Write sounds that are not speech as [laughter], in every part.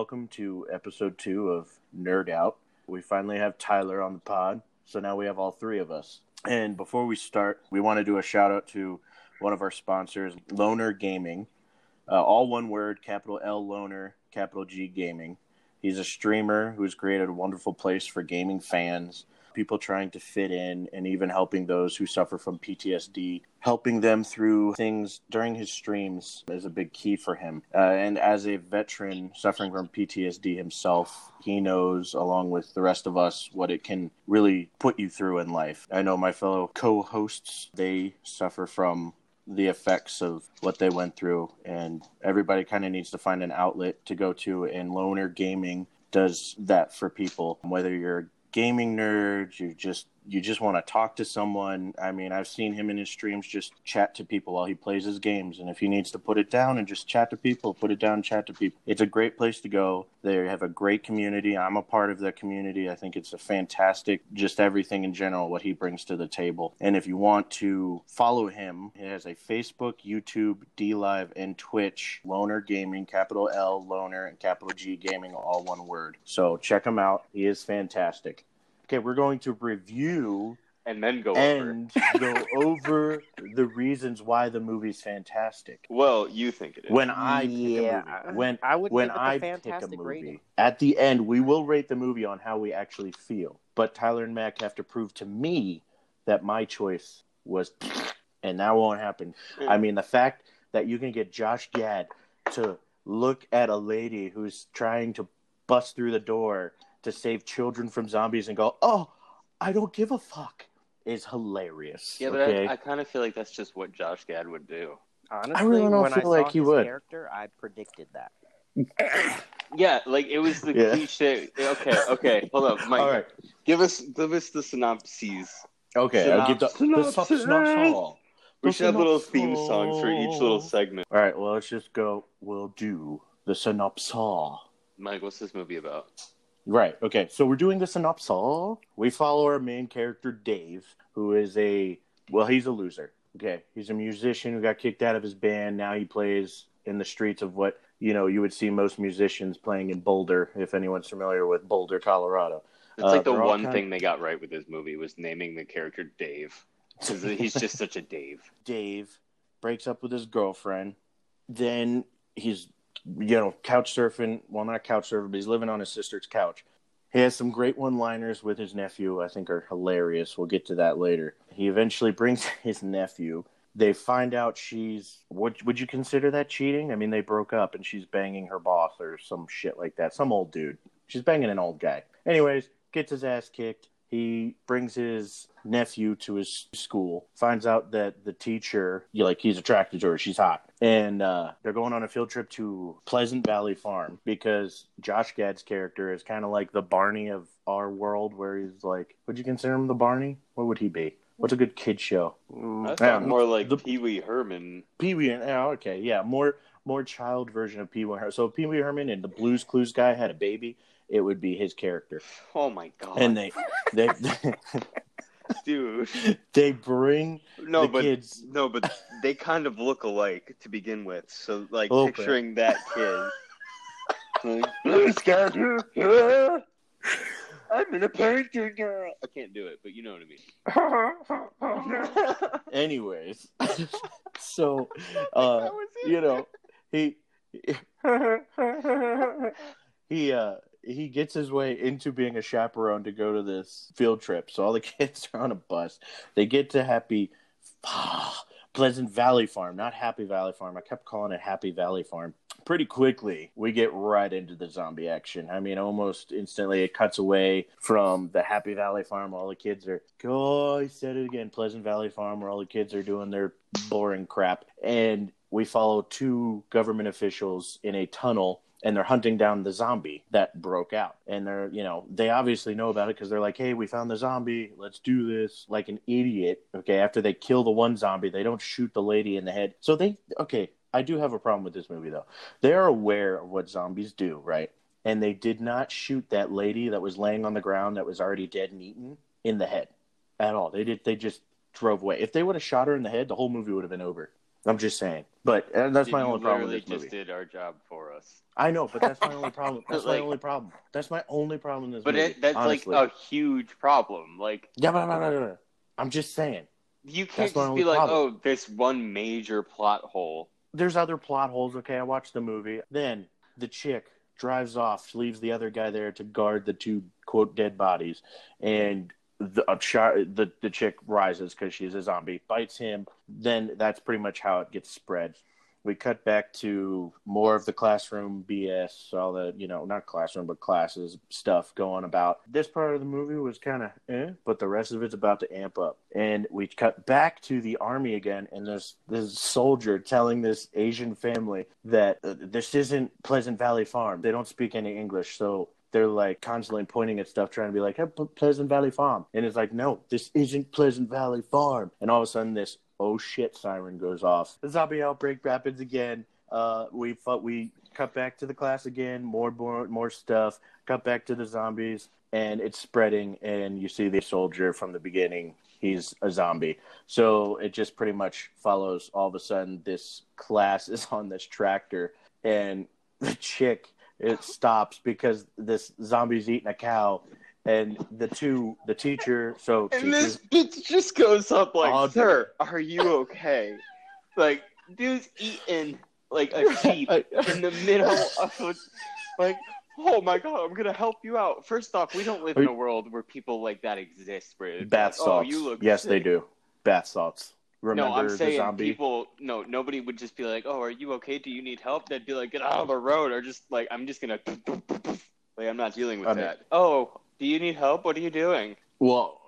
welcome to episode two of Nerd Out. We finally have Tyler on the pod, so now we have all three of us. And before we start, we want to do a shout out to one of our sponsors, Loner Gaming. Uh, all one word, capital L Loner, capital G Gaming. He's a streamer who's created a wonderful place for gaming fans, people trying to fit in, and even helping those who suffer from PTSD. Helping them through things during his streams is a big key for him. Uh, and as a veteran suffering from PTSD himself, he knows, along with the rest of us, what it can really put you through in life. I know my fellow co hosts, they suffer from the effects of what they went through and everybody kind of needs to find an outlet to go to and loner gaming does that for people whether you're gaming nerd you're just you just want to talk to someone. I mean, I've seen him in his streams just chat to people while he plays his games. And if he needs to put it down and just chat to people, put it down, chat to people. It's a great place to go. They have a great community. I'm a part of that community. I think it's a fantastic, just everything in general, what he brings to the table. And if you want to follow him, he has a Facebook, YouTube, D Live, and Twitch, Loner Gaming, capital L, Loner, and capital G Gaming, all one word. So check him out. He is fantastic. Okay, we're going to review and then go and over. go over the reasons why the movie's fantastic. Well, you think it is. When I pick Yeah, a movie, when I would when give it the I pick a movie, rating. at the end we will rate the movie on how we actually feel. But Tyler and Mac have to prove to me that my choice was, [laughs] and that won't happen. I mean, the fact that you can get Josh Gad to look at a lady who's trying to bust through the door to save children from zombies and go, "Oh, I don't give a fuck," is hilarious. yeah, but okay? I, I kind of feel like that's just what Josh Gad would do. Honestly, I really don't when I feel like saw he his would. character, I predicted that. [laughs] Yeah, like it was the Yeah. cliche. Okay, okay, hold up, Mike. All right. Give us give us the synopses. Okay, I'll give the, the Synopsis. synopsis. We should have little theme songs for each little segment. All right, well, let's just go. We'll do the synopsis. Mike, what's this movie about? Right. Okay. So we're doing the synopsis. We follow our main character, Dave, who is a well, he's a loser. Okay, he's a musician who got kicked out of his band. Now he plays in the streets of what you know you would see most musicians playing in Boulder, if anyone's familiar with Boulder, Colorado. It's Uh, like the one kind- thing they got right with this movie was naming the character Dave. Because he's just such a Dave. [laughs] Dave breaks up with his girlfriend. Then he's, you know, couch surfing. Well, not couch surfing, but he's living on his sister's couch. He has some great one liners with his nephew, I think are hilarious. We'll get to that later. He eventually brings [laughs] his nephew. They find out she's. Would, would you consider that cheating? I mean, they broke up and she's banging her boss or some shit like that. Some old dude. She's banging an old guy. Anyways, gets his ass kicked. He brings his nephew to his school, finds out that the teacher, you know, like he's attracted to her, she's hot. And uh, they're going on a field trip to Pleasant Valley Farm because Josh Gad's character is kind of like the Barney of our world, where he's like, would you consider him the Barney? What would he be? What's a good kid show? I Yeah, thought more like the- Pee Wee Herman. Pee Wee and oh, okay, yeah, more more child version of Pee Wee Herman. So Pee Wee Herman and the Blues Clues guy had a baby, it would be his character. Oh my god. And they they [laughs] dude. [laughs] they bring No, the but kids. no, but they kind of look alike to begin with. So like A little bit. picturing that kid. like, "This [laughs] guy here, I'm in a painting girl. I can't do it, but you know what I mean. Anyways, so uh, That was it. you know he he uh he gets his way into being a chaperone to go to this field trip. So all the [laughs] kids are on a bus. They get to Happy ah, Pleasant Valley Farm, not Happy Valley Farm. I kept calling it Happy Valley Farm. Pretty quickly, we get right into the zombie action. I mean, almost instantly, it cuts away from the Happy Valley Farm. All the kids are, oh, I said it again, Pleasant Valley Farm, where all the kids are doing their boring crap. And we follow two government officials in a tunnel and they're hunting down the zombie that broke out. And they're, you know, they obviously know about it because they're like, hey, we found the zombie. Let's do this. Like an idiot. Okay. After they kill the one zombie, they don't shoot the lady in the head. So they, okay. I do have a problem with this movie, though. They're aware of what zombies do, right? And they did not shoot that lady that was laying on the ground that was already dead and eaten in the head at all. They did. They just drove away. If they would have shot her in the head, the whole movie would have been over. I'm just saying. But uh, that's Dude, my only problem with literally this movie. just did our job for us. I know, but that's my only [laughs] problem. That's my only problem. That's my only problem in this But movie. it, that's honestly. like a huge problem. Like yeah, but, but, but, but, but, I'm just saying. you can't just be like, problem. oh, this one major plot hole. There's other plot holes. Okay, I watched the movie. Then the chick drives off, leaves the other guy there to guard the two quote dead bodies, and the the the chick rises because she's a zombie, bites him. Then that's pretty much how it gets spread. We cut back to more of the classroom BS, all the you know not classroom but classes stuff going about. This part of the movie was kind of eh, but the rest of it's about to amp up. And we cut back to the army again, and there's this soldier telling this Asian family that uh, this isn't Pleasant Valley Farm. They don't speak any English, so they're like constantly pointing at stuff, trying to be like, hey, Pleasant Valley Farm. And it's like, no, this isn't Pleasant Valley Farm. And all of a sudden, this oh shit siren goes off. The zombie outbreak happens again. Uh, we fought, we cut back to the class again, more, more, more stuff. Cut back to the zombies, and it's spreading. And you see the soldier from the beginning. He's a zombie. So it just pretty much follows. All of a sudden, this class [laughs] is on this tractor, and the chick it stops because this zombie's eating a cow, and the two, the teacher, so And teachers, this bitch just goes up like, Oh, "Sir, are you okay?" like, dude's eating like a sheep in the middle of a, like. Oh my god, I'm gonna help you out. First off, we don't live Are in you- a world where people like that exist. Where bath like, salts. Oh, you look. yes, they do. Bath salts. Remember no, I'm the saying zombie? people. No, nobody would just be like, "Oh, are you okay? Do you need help?" They'd be like, "Get out of the road," or just like, "I'm just gonna." Like, I'm not dealing with I mean- that. Oh, do you need help? What are you doing? Well,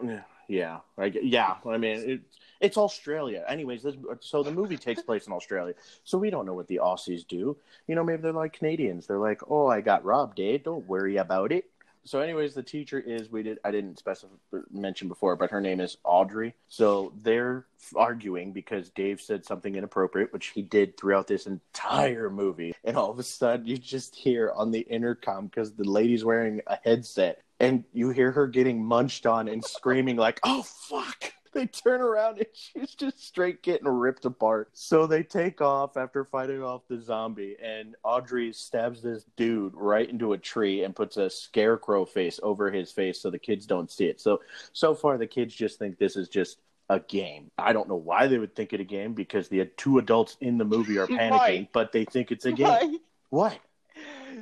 yeah, I get- yeah. I mean, it, it's Australia. Anyways, this, so the movie takes place in Australia, so we don't know what the Aussies do. You know, maybe they're like Canadians. They're like, "Oh, I got robbed, eh? Don't worry about it." So, anyways, the teacher is we did I didn't specify mention before, but her name is Audrey. So they're arguing because Dave said something inappropriate, which he did throughout this entire movie. And all of a sudden, you just hear on the intercom because the lady's wearing a headset, and you hear her getting munched on and screaming like, "Oh fuck!" They turn around and [laughs] she's just straight getting ripped apart. So they take off after fighting off the zombie, and Audrey stabs this dude right into a tree and puts a scarecrow face over his face so the kids don't see it. So so far the kids just think this is just a game. I don't know why they would think it a game because the two adults in the movie are [laughs] panicking, but they think it's a game. Why? What?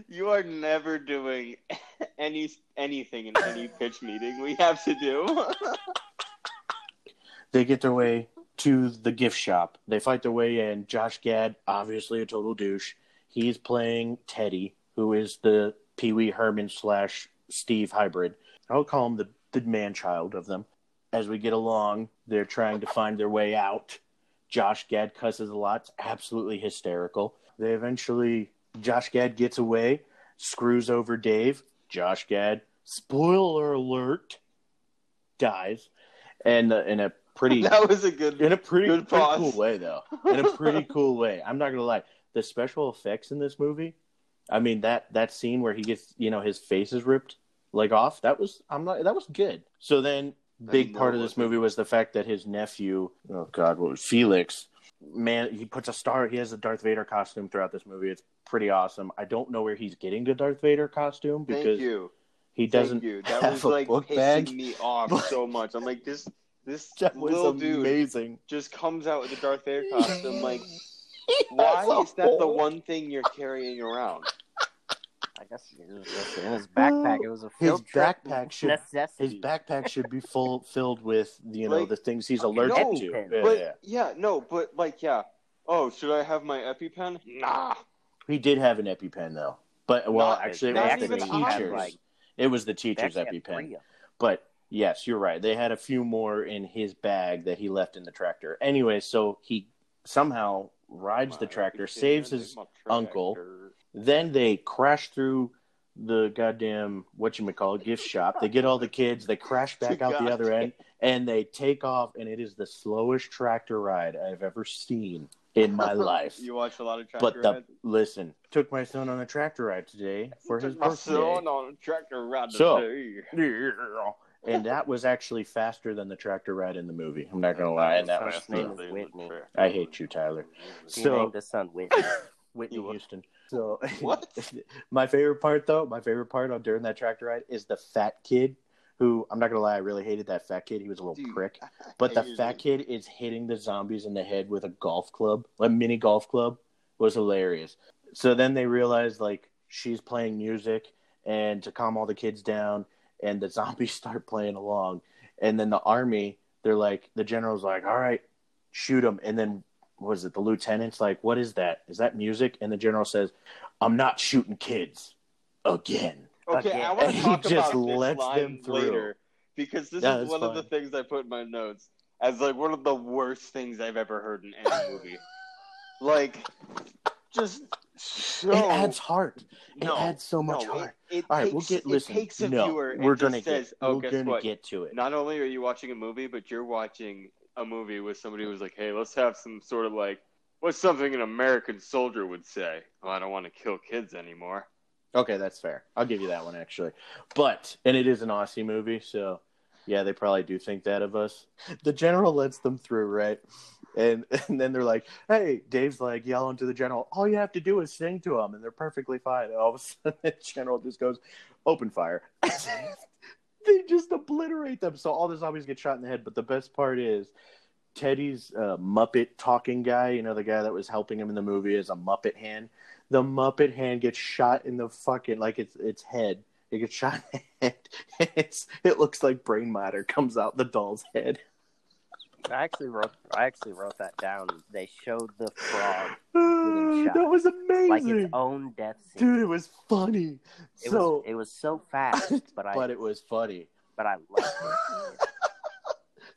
You are never doing [laughs] any anything in any pitch meeting we have to do. They get their way to the gift shop. They fight their way in. Josh Gad, obviously a total douche. He's playing Teddy, who is the Pee Wee Herman slash Steve hybrid. I'll call him the, the man child of them. As we get along, they're trying to find their way out. Josh Gad cusses a lot. It's absolutely hysterical. They eventually, Josh Gad gets away, screws over Dave. Josh Gad, spoiler alert, dies. And uh, in a pretty [laughs] that was a good. in a pretty, Good pretty cool way though in a pretty [laughs] cool way i'm not gonna lie the special effects in this movie i mean that that scene where he gets you know his face is ripped like off that was i'm not that was good so then big part of this movie was the fact that his nephew oh god what was felix man he puts a star he has a darth vader costume throughout this movie it's pretty awesome i don't know where he's getting the darth vader costume Thank because you. he doesn't. That [laughs] have was a like book pissing bag me off so much. I'm like this. This [laughs] that was little dude amazing just comes out with a Darth Vader [laughs] costume. Like, why a is that the one thing you're carrying around? I guess it was just in his backpack. It was a His trip backpack should necessity. His backpack should be full filled with you know Like, the things he's fucking allergic no, to. Yeah, but yeah. yeah, no, but like, yeah. Oh, should I have my EpiPen? Nah. He did have an EpiPen though, but well, Not- actually, it was the even I. teachers. Like, it was the teachers EpiPen. But yes, you're right. They had a few more in his bag that he left in the tractor. Anyway, so he somehow rides the tractor, saves his uncle. Then they crash through the goddamn what you may call [laughs] gift shop. They get all the kids. They crash back out the other end, and they take off. And it is the slowest tractor ride I've ever seen in my [laughs] life. You watch a lot of tractor But the rides? listen, took my son on a tractor ride today for his Took my birthday. son on a tractor ride So- today. Yeah. And that was actually faster than the tractor ride in the movie. I'm not gonna lie, and that was His name fun. is Whitney. I hate you, Tyler. So named his son Whitney. [laughs] Whitney Houston. So [laughs] What? [laughs] my favorite part though, my favorite part on during that tractor ride is the fat kid who I'm not gonna lie, I really hated that fat kid. He was a little Dude, prick. But the fat him. kid is hitting the zombies in the head with a golf club, a mini golf club, was hilarious. So then they realize like she's playing music and to calm all the kids down, and the zombies [laughs] start playing along, and then the army, they're like, the general's like, all right, shoot them and then what was it the lieutenant's like, what is that? Is that music? And the general says, I'm not shooting kids again. Okay, Again. I want [laughs] And to he talk just about this lets line them through. later because this Yeah, is one of the things I put in my notes as like one of the worst things I've ever heard in any movie. [laughs] like, just so It adds heart. It no, adds so much no, heart. It, it All right, takes, we'll get it listen. takes a no, viewer we're gonna says, get. "Oh, we're gonna what? get to it. Not only are you watching a movie, but you're watching a movie with somebody who's like, "Hey, let's have some sort of like, what's something an American soldier would say? Well, I don't want to kill kids anymore." Okay, that's fair. I'll give you that one actually. But and it is an Aussie movie, so yeah, they probably do think that of us. The general lets them through, right? And [laughs] and then they're like, "Hey," Dave's like yelling to the general, "All you have to do is sing to them, and they're perfectly fine." And all of a [laughs] sudden, the general just goes, "Open fire." [laughs] they just obliterate them, so all the zombies get shot in the head. But the best part is. Teddy's uh, Muppet talking guy, you know, the guy that was helping him in the movie is a Muppet hand. The Muppet hand gets shot in the fucking like it's its head. It gets shot in the head. It's it looks like brain matter comes out the doll's head. I actually wrote. I actually wrote that down. They showed the frog [sighs] shot. that was amazing, like its own death scene. dude. It was funny. it so, was. It was so fast, [laughs] but I. but it was funny. but I loved it. [laughs]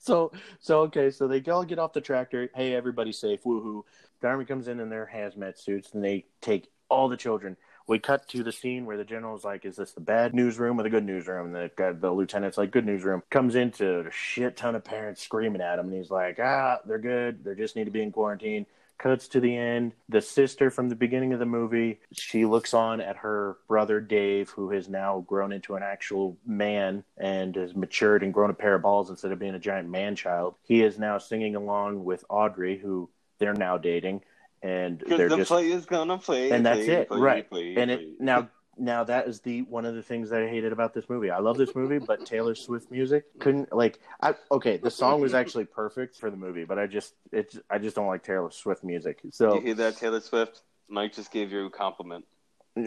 So so okay, so they all get off the tractor. Hey, everybody's safe. Woohoo! The army comes in in their hazmat suits and they take all the children. We cut to the scene where the general's like, "Is this the bad newsroom or the good newsroom?" And the guy, the lieutenant's like, "Good newsroom." Comes into a shit ton of parents screaming at him, and he's like, "Ah, they're good. They just need to be in quarantine." Cuts to the end. The sister from the beginning of the movie, she looks on at her brother Dave, who has now grown into an actual man and has matured and grown a pair of balls instead of being a giant man child. He is now singing along with Audrey, who they're now dating, and they're the just play is gonna play, and that's play, it, play, right? play, and it now now that is the one of the things that I hated about this movie. I love this movie, but Taylor Swift music couldn't like I okay, the song was actually perfect for the movie, but I just it's I just don't like Taylor Swift music. So you hear that, Taylor Swift? Mike just gave you a compliment. [laughs]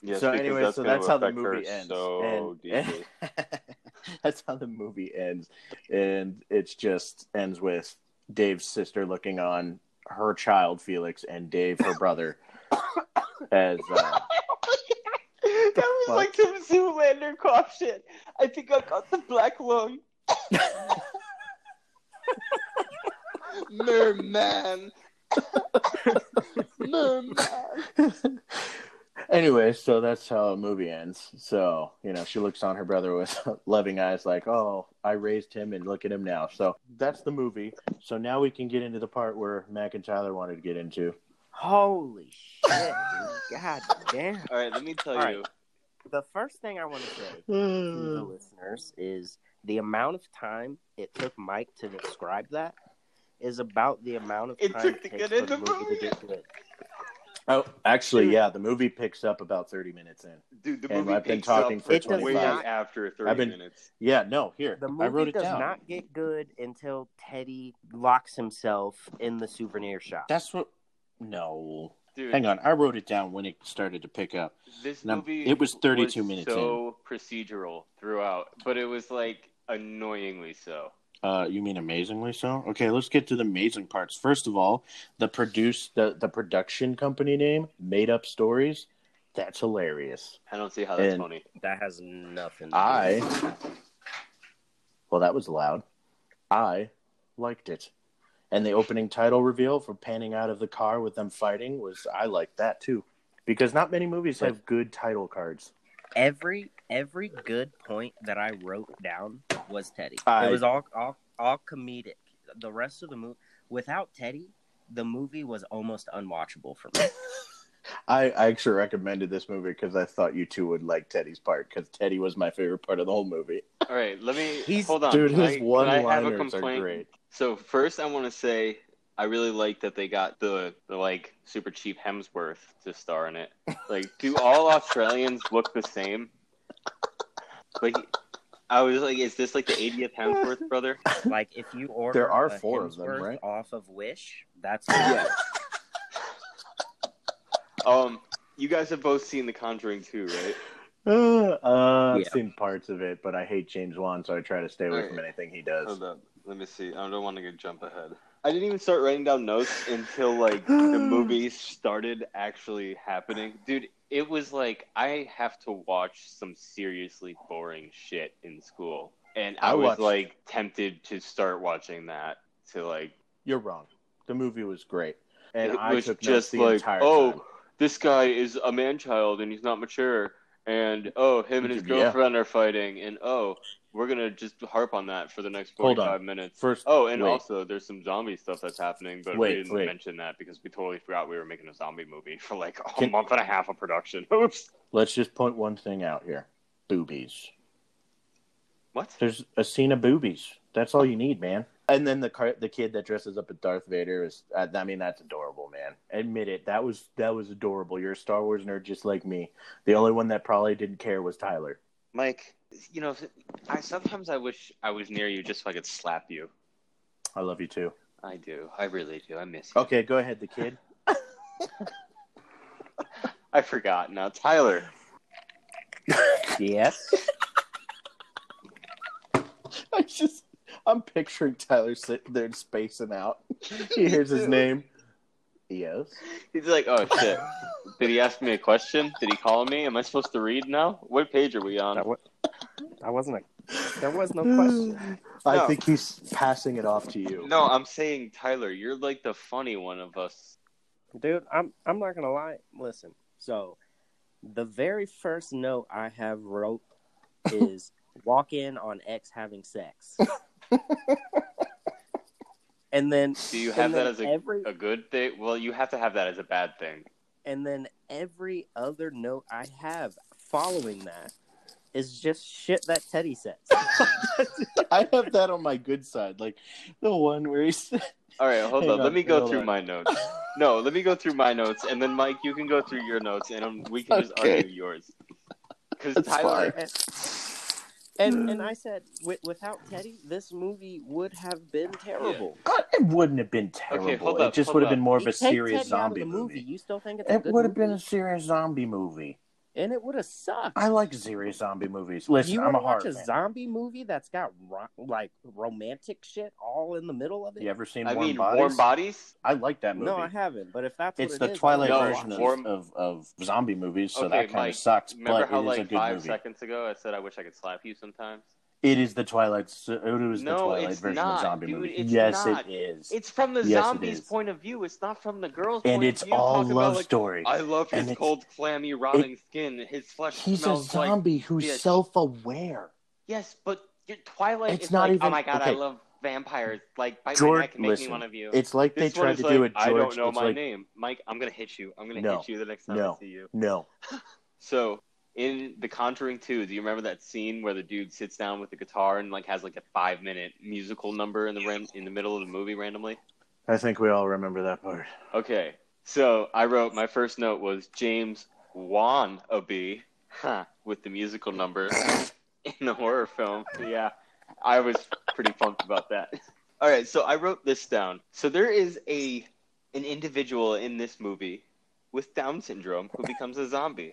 Yes, so anyway, so that's how the movie ends. So and, deeply. [laughs] that's how the movie ends, and it's just ends with Dave's sister looking on her child Felix and Dave, her brother, as uh, [laughs] that was fuck? like some Zoolander cough shit. I think I got the black lung. [laughs] Merman. [laughs] Merman. Anyway, so that's how a movie ends. So, you know, she looks on her brother with [laughs] loving eyes, like, oh, I raised him and look at him now. So that's the movie. So now we can get into the part where Mac and Tyler wanted to get into. Holy shit! God damn. All right, let me tell All you. right. The first thing I want to say to hmm. the listeners is the amount of time it took Mike to describe that is about the amount of time It time took it to takes get for the the movie movie. to get good. Oh, actually, yeah, the movie picks up about 30 minutes in. Dude, the And movie I've been picks talking up for It does 25. way not- after 30 been- minutes. Yeah, no, here. The I wrote movie it does down. not get good until Teddy locks himself in the souvenir shop. That's what. No. Dude, Hang on. I wrote it down when it started to pick up. this Now, movie it was 32 minutes so procedural throughout, but it was like annoyingly so. Uh, you mean amazingly so? Okay, let's get to the amazing parts. First of all, the produce the the production company name, Made Up Stories. That's hilarious. I don't see how that's And- funny. That has nothing. To do I well, that was loud. I liked it, and the opening title reveal for panning out of the car with them fighting was I liked that too, because not many movies have good title cards. every every good point that I wrote down was Teddy. I- it was all all all comedic. The rest of the movie, without Teddy, the movie was almost unwatchable for me. [laughs] I, I actually recommended this movie because I thought you two would like Teddy's part because Teddy was my favorite part of the whole movie. [laughs] All right, let me He's- hold on. Dude, his I- can I have a one-liners are great. So first, I want to say I really like that they got the the like super cheap Hemsworth to star in it. Like, do all [laughs] Australians look the same? Like, I was like, is this like the 80th Hemsworth [laughs] brother? Like if you order, There are a four of them, right? Off of Wish, that's [laughs] Yeah. Um, you guys have both seen The Conjuring 2, right? Uh, [sighs] uh, I've Yeah. seen parts of it, but I hate James Wan, so I try to stay away Alright. from anything he does. Hold up. Let me see. I don't want to get jump ahead. I didn't even start writing down notes until like the [sighs] movie started actually happening. Dude, it was like I have to watch some seriously boring shit in school. And I, I was watched- like tempted to start watching that to like You're wrong. The movie was great, and it I was took just notes the like, oh, time. this guy is a man child and he's not mature and oh him and his Yeah. girlfriend are fighting and oh we're gonna just harp on that for the next 45 minutes First, Oh, and Wait. also there's some zombie stuff that's happening, but Wait, we didn't wait. mention that because we totally forgot we were making a zombie movie for like a Can- month and a half of production. [laughs] Oops. let's just point one thing out here: boobies. What? There's a scene of boobies. That's all you need, man. And then the car- the kid that dresses up as Darth Vader is. Uh, I mean, that's adorable, man. Admit it. That was that was adorable. You're a Star Wars nerd just like me. The only one that probably didn't care was Tyler. Mike, you know, I sometimes I wish I was near you just so I could slap you. I love you too. I do. I really do. I miss you. Okay, go ahead, the kid. [laughs] I forgot. Now, Tyler. [laughs] yes. [laughs] I just I'm picturing Tyler sitting there and spacing out. [laughs] He hears his name. Yes. He's like, oh shit. Did he ask me a question? Did he call me? Am I supposed to read now? What page are we on? That, wa- that wasn't a. There was no [sighs] question. I No. think he's passing it off to you. No, I'm saying Tyler. You're like the funny one of us. Dude, I'm I'm not gonna lie. Listen, so the very first note I have wrote is walk in on X having sex. [laughs] [laughs] and then Do you have that as a, every a good thing? Well, you have to have that as a bad thing. and then every other note I have following that is just shit that Teddy says. [laughs] I have that on my good side, like the one where he's. All right, hold on. on, Let me go hold through on. my notes. No, let me go through my notes, and then Mike, you can go through your notes, and um, we can just Okay. argue yours. Because That's Tyler, and [sighs] and I said, with, without Teddy, this movie would have been terrible. God, it wouldn't have been terrible. hold it just hold would have up. been more of You a take serious Teddy out of zombie the movie. You still think it's a It good would have been a movie? serious zombie movie. And it would have sucked. I like serious zombie movies. Listen, you I'm a watch horror a fan. zombie movie that's got ro- like romantic shit all in the middle of it? You ever seen I Warm mean, Bodies? Warm Bodies. I like that movie. no, I haven't. But if that's what it's it the is, Twilight No, version of, Warm- of, of zombie movies, so okay, that kind of sucks. Remember but how it is a like good five movie. seconds ago I said I wish I could slap you sometimes? It is the Twilight. It was the No, Twilight it's version not, of zombie dude, movie. it's yes, not. it is. It's from the Yes, zombies' point of view. It's not from the girl's and point it's of view. all Talk love about, like, story. I love his it's- cold, clammy, rotting skin. His flesh He's a smells like zombie who's bitch. self-aware. Yes, but Twilight It's is not like, even- oh my god, I love vampires. Like, bite George- my neck and make listen, me one of you. It's like this they tried to like, do it. George. I don't know my like, name. Mike, I'm going to hit you. I'm going to No. hit you the next time No. I see you. No, [laughs] So, in The Conjuring 2, do you remember that scene where the dude sits down with the guitar and like has like a five minute musical number in the ram- in the middle of the movie randomly? I think we all remember that part. Okay, so I wrote my first note was James Wan Abe, huh, with the musical number [laughs] in the horror film. Yeah, I was pretty pumped about that. [laughs] All right, so I wrote this down. So there is a an individual in this movie with Down syndrome who becomes a zombie.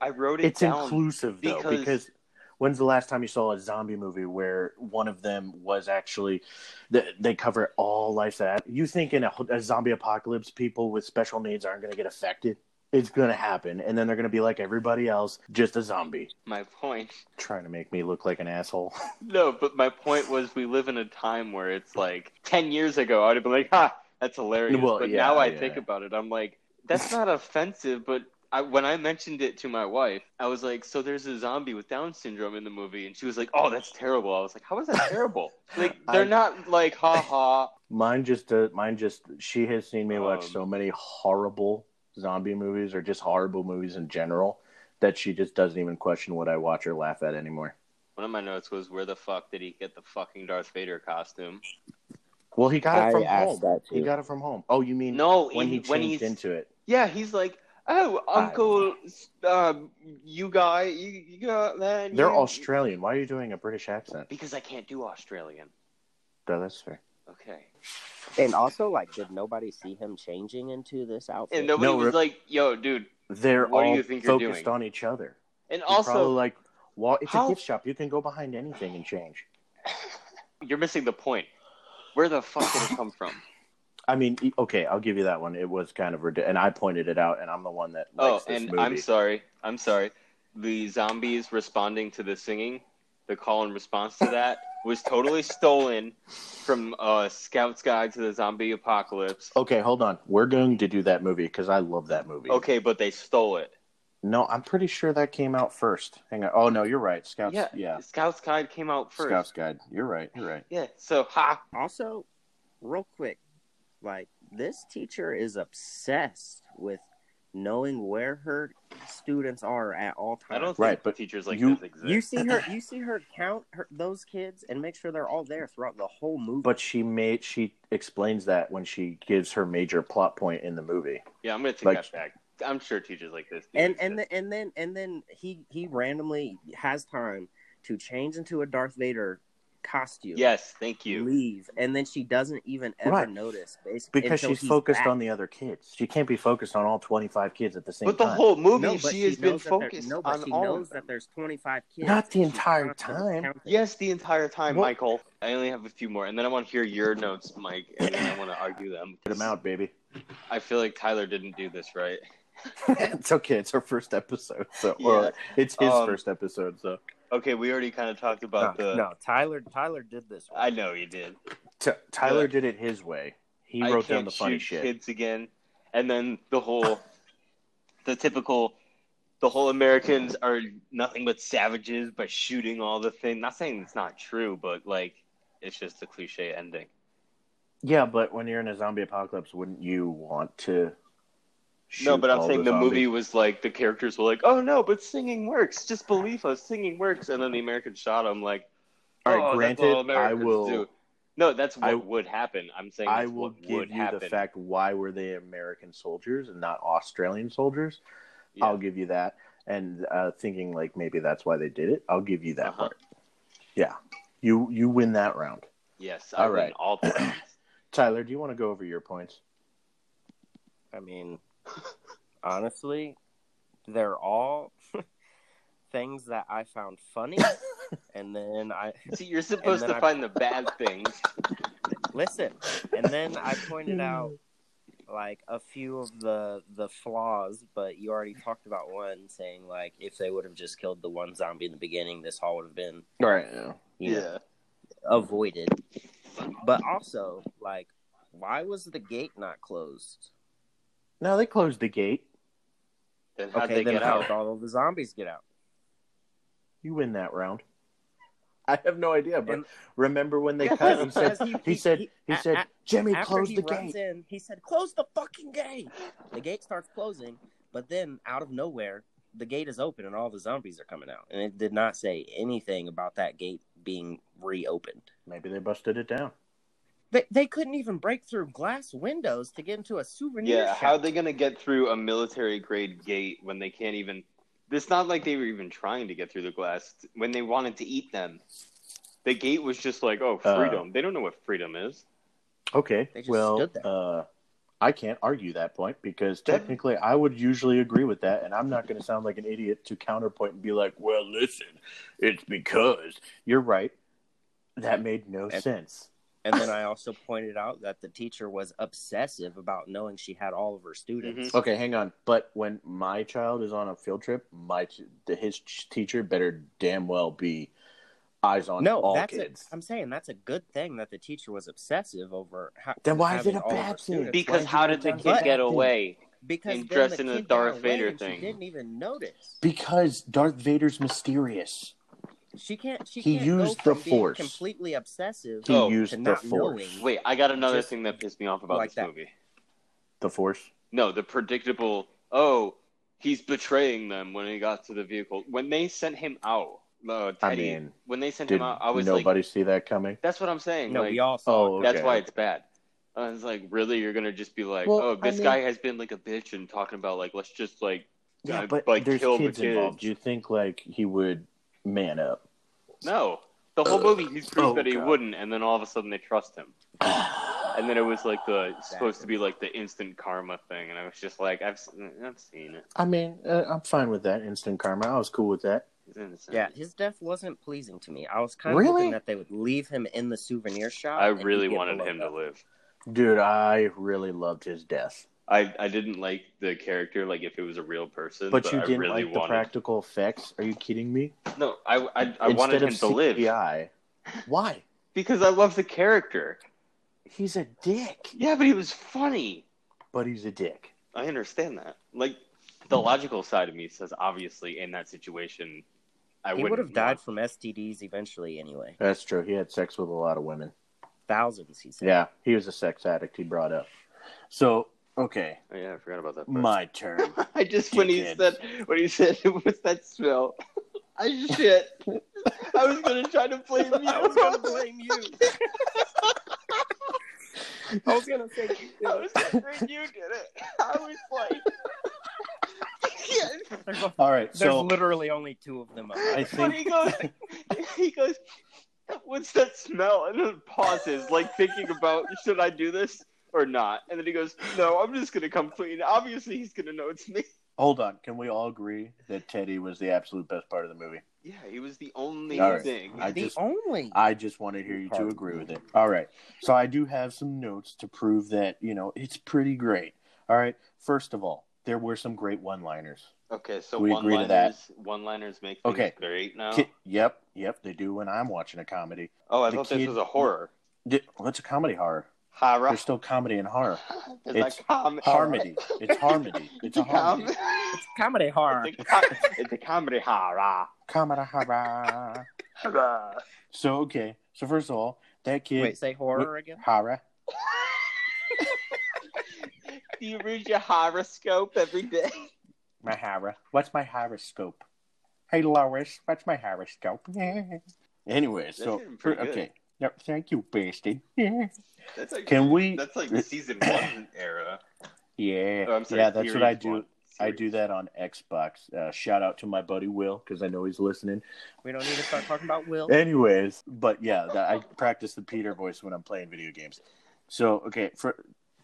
I wrote it It's down. inclusive though, because- because, when's the last time you saw a zombie movie where one of them was actually they, they cover all life that you think in a, a zombie apocalypse, people with special needs aren't going to get affected? It's going to happen, and then they're going to be like everybody else, just a zombie. My point. Trying to make me look like an asshole. [laughs] No, but my point was we live in a time where it's like 10 years ago, I would have been like, ha, that's hilarious. Well, but yeah, now I yeah. think about it, I'm like, that's [laughs] not offensive, but I, when I mentioned it to my wife, I was like, so there's a zombie with Down syndrome in the movie. And she was like, oh, that's terrible. I was like, how is that terrible? like, [laughs] they're I- not like, ha ha, [laughs] Mine just, uh, mine just. She has seen me watch Um, so many horrible zombie movies, or just horrible movies in general, that she just doesn't even question what I watch or laugh at anymore. One of my notes was, "Where the fuck did he get the fucking Darth Vader costume?" Well, he got it I from asked home. that He got it from home. Oh, you mean No, when he he- changed when he's into it? yeah, he's like, "Oh, Uncle, um, you guy, you, you got that." They're you- Australian. Why are you doing a British accent? because I can't do Australian. No, that's fair. Okay, And also, like, did nobody see him changing into this outfit? and nobody No, was like, "Yo, dude," They're What do all you think you're focused doing? on each other. and You also like, well, it's How- a gift shop. You can go behind anything and change. [laughs] you're missing the point. Where the fuck did it come from? [laughs] I mean, okay, I'll give you that one. It was kind of ridiculous, and I pointed it out, and I'm the one that Oh, this and movie. I'm sorry. I'm sorry. The zombies responding to the singing, the call and response to that was totally stolen from uh, Scout's Guide to the Zombie Apocalypse. Okay, hold on. We're going to do that movie because I love that movie. Okay, but they stole it. No, I'm pretty sure that came out first. Hang on. Oh no, you're right. Scouts. yeah, Yeah. Scout's Guide came out first. Scouts Guide. You're right. You're right. Yeah. So ha. Also, real quick, like this teacher is obsessed with knowing where her students are at all times. I don't think Right, but teachers like you- this exist. You see her. [laughs] You see her count her, those kids and make sure they're all there throughout the whole movie. But she made she explains that when she gives her major plot point in the movie. yeah, I'm gonna take like- that back. I'm sure teachers like this. and exist. and the, and then and then he he randomly has time to change into a Darth Vader costume. yes, thank you. Leave, and then she doesn't even ever Right. notice, basically, Because she's focused back. on the other kids. She can't be focused on all 25 kids at the same But the time. whole movie, No, but she has been knows there- focused No, but on she all knows of them. that there's 25 kids. Not the entire time. Yes, the entire time, What- Michael. I only have a few more, and then I want to hear your notes, Mike, and then I want to argue them. Get them out, baby. I feel like Tyler didn't do this right. [laughs] it's okay. It's our first episode, so Yeah. or it's his Um, first episode. So Okay, we already kind of talked No, about the. no, Tyler. Tyler did this. I know you did. T- Tyler did it his way. He I wrote down the funny shit. kids again, and then the whole, [laughs] the typical, the whole Americans are nothing but savages by shooting all the thing. Not saying it's not true, but like it's just a cliche ending. Yeah, but when you're in a zombie apocalypse, wouldn't you want to? No, but I'm all saying the, zombies? movie was like the characters were like, "Oh no, but singing works. Just believe us, singing works." And then the Americans shot him like, All right, "Oh, granted, that's all I will. do." No, that's what I- would happen. I'm saying I will what give would you happen. the fact why were they American soldiers and not Australian soldiers. Yeah. I'll give you that. And uh, thinking like maybe that's why they did it. I'll give you that Uh-huh. part. Yeah, you you win that round. Yes, I All win right. all times. [clears throat] Tyler, do you want to go over your points? I mean, honestly, they're all [laughs] things that I found funny, [laughs] and then I See, you're supposed to I- find the bad things. listen, and then I pointed out like a few of the the flaws, but you already talked about one, saying like if they would have just killed the one zombie in the beginning, this all would have been All right. Yeah. you know, avoided. But also, like, why was the gate not closed? No, they closed the gate. Then how'd okay, they then get how out? did all of the zombies get out? You win that round. I have no idea, but And- remember when they Yeah, cut? He said, he, said, he a- said, a- Jimmy, after close he the runs gate. in, he said, "Close the fucking gate." The gate starts closing, but then out of nowhere, the gate is open and all the zombies are coming out. And it did not say anything about that gate being reopened. Maybe they busted it down. They they couldn't even break through glass windows to get into a souvenir Yeah, shop. how are they gonna get through a military grade gate when they can't even? It's not like they were even trying to get through the glass when they wanted to eat them. The gate was just like, oh, Uh, freedom. they don't know what freedom is. Okay. They just well, stood there. Uh, I can't argue that point because technically I would usually agree with that, and I'm not going to sound like an idiot to counterpoint and be like, "Well, listen, it's because you're right." That made no And- sense. And then I also pointed out that the teacher was obsessive about knowing she had all of her students. Mm-hmm. Okay, hang on. But when my child is on a field trip, my the, his teacher better damn well be eyes on No, all that's kids. A, I'm saying that's a good thing that the teacher was obsessive over. How, Then why is it a all of her bad thing? Because Why how did did the kid get away? because dressed the in a Darth Vader thing. She didn't even notice. because Darth Vader's mysterious. She can't. She He can't used go the from being Force. completely obsessive. He Oh, used to the not force. knowing. Wait, I got another Just thing that pissed me off about like this that. movie. The Force. No, the predictable. Oh, he's betraying them when he got to the vehicle. When they sent him out, uh, I mean, when they sent him out, I was nobody like, see that coming? "That's what I'm saying." No, like, we all saw. Oh, it. That's why it's bad. I was like, really? You're gonna just be like, Well, oh, I this mean- guy has been like a bitch and talking about like, let's just like, Yeah, uh, but like there's kill kids the kids. involved. Do you think like he would man up? No, the whole movie he's proved Oh, that he God. wouldn't, and then all of a sudden they trust him. [sighs] And then it was like the supposed to be like the instant karma thing, and I was just like, I've s- I've seen it. I mean, uh, I'm fine with that instant karma. I was cool with that. Yeah, his death wasn't pleasing to me. I was kind of Really? hoping that they would leave him in the souvenir shop. I really wanted blown him to live. Dude, I really loved his death. I I didn't like the character, like if it was a real person. But you I didn't really like the wanted. practical effects? Are you kidding me? No, I I, I wanted him of to live CGI. Why? because I love the character. He's a dick. Yeah, but he was funny. But he's a dick. I understand that. Like the logical side of me says, obviously, in that situation, I He wouldn't would have died want- from STDs eventually, anyway. That's true. He had sex with a lot of women. Thousands, he said. Yeah, he was a sex addict. He brought up. So okay, Oh, yeah, I forgot about that. Part. my turn. [laughs] I just when he said when he said [laughs] what's that smell? [laughs] I shit. I was gonna try to blame you. I was gonna blame you. I was gonna say you I did was thinking you did it. I was like, yes. There's, All right, there's so literally only two of them. I When think he goes, he goes, what's that smell? And then pauses, like thinking about should I do this or not? And then he goes, no, I'm just gonna come clean. Obviously, he's gonna know it's me. [laughs] hold on. Can we all agree that Teddy was the absolute best part of the movie? Yeah, he was the only All right. thing. I the just- only. I just want to hear you to agree with it. All right. So I do have some notes to prove that, you know, it's pretty great. All right. First of all, there were some great one liners. Okay, so We agree to liners, one liners make things Okay. great now. Ki- yep. Yep. They do when I'm watching a comedy. oh, I the thought kid- this was a horror. Di- Well, it's a comedy horror. Horror. There's still comedy and horror. [laughs] It's, it's com- Harmony. It's harmony. [laughs] It's a com- harmony. It's comedy horror. it's, a com- it's a comedy horror. Comedy horror. So, okay. So, first of all, that kid. Wait, say horror again. Horror. Do [laughs] you read your horoscope every day? My horror. What's my horoscope? Hey, Lois, what's my horoscope? anyway, so, getting good. okay. Yep, thank you, bastard. That's like Can we- That's like the [coughs] season one era. Yeah, Oh, sorry, yeah, that's what I do. one. I do that on Xbox. Uh, shout out to my buddy Will because I know he's listening. We don't need to start talking about Will. Anyways, but yeah, that, I practice the Peter voice when I'm playing video games. So okay, for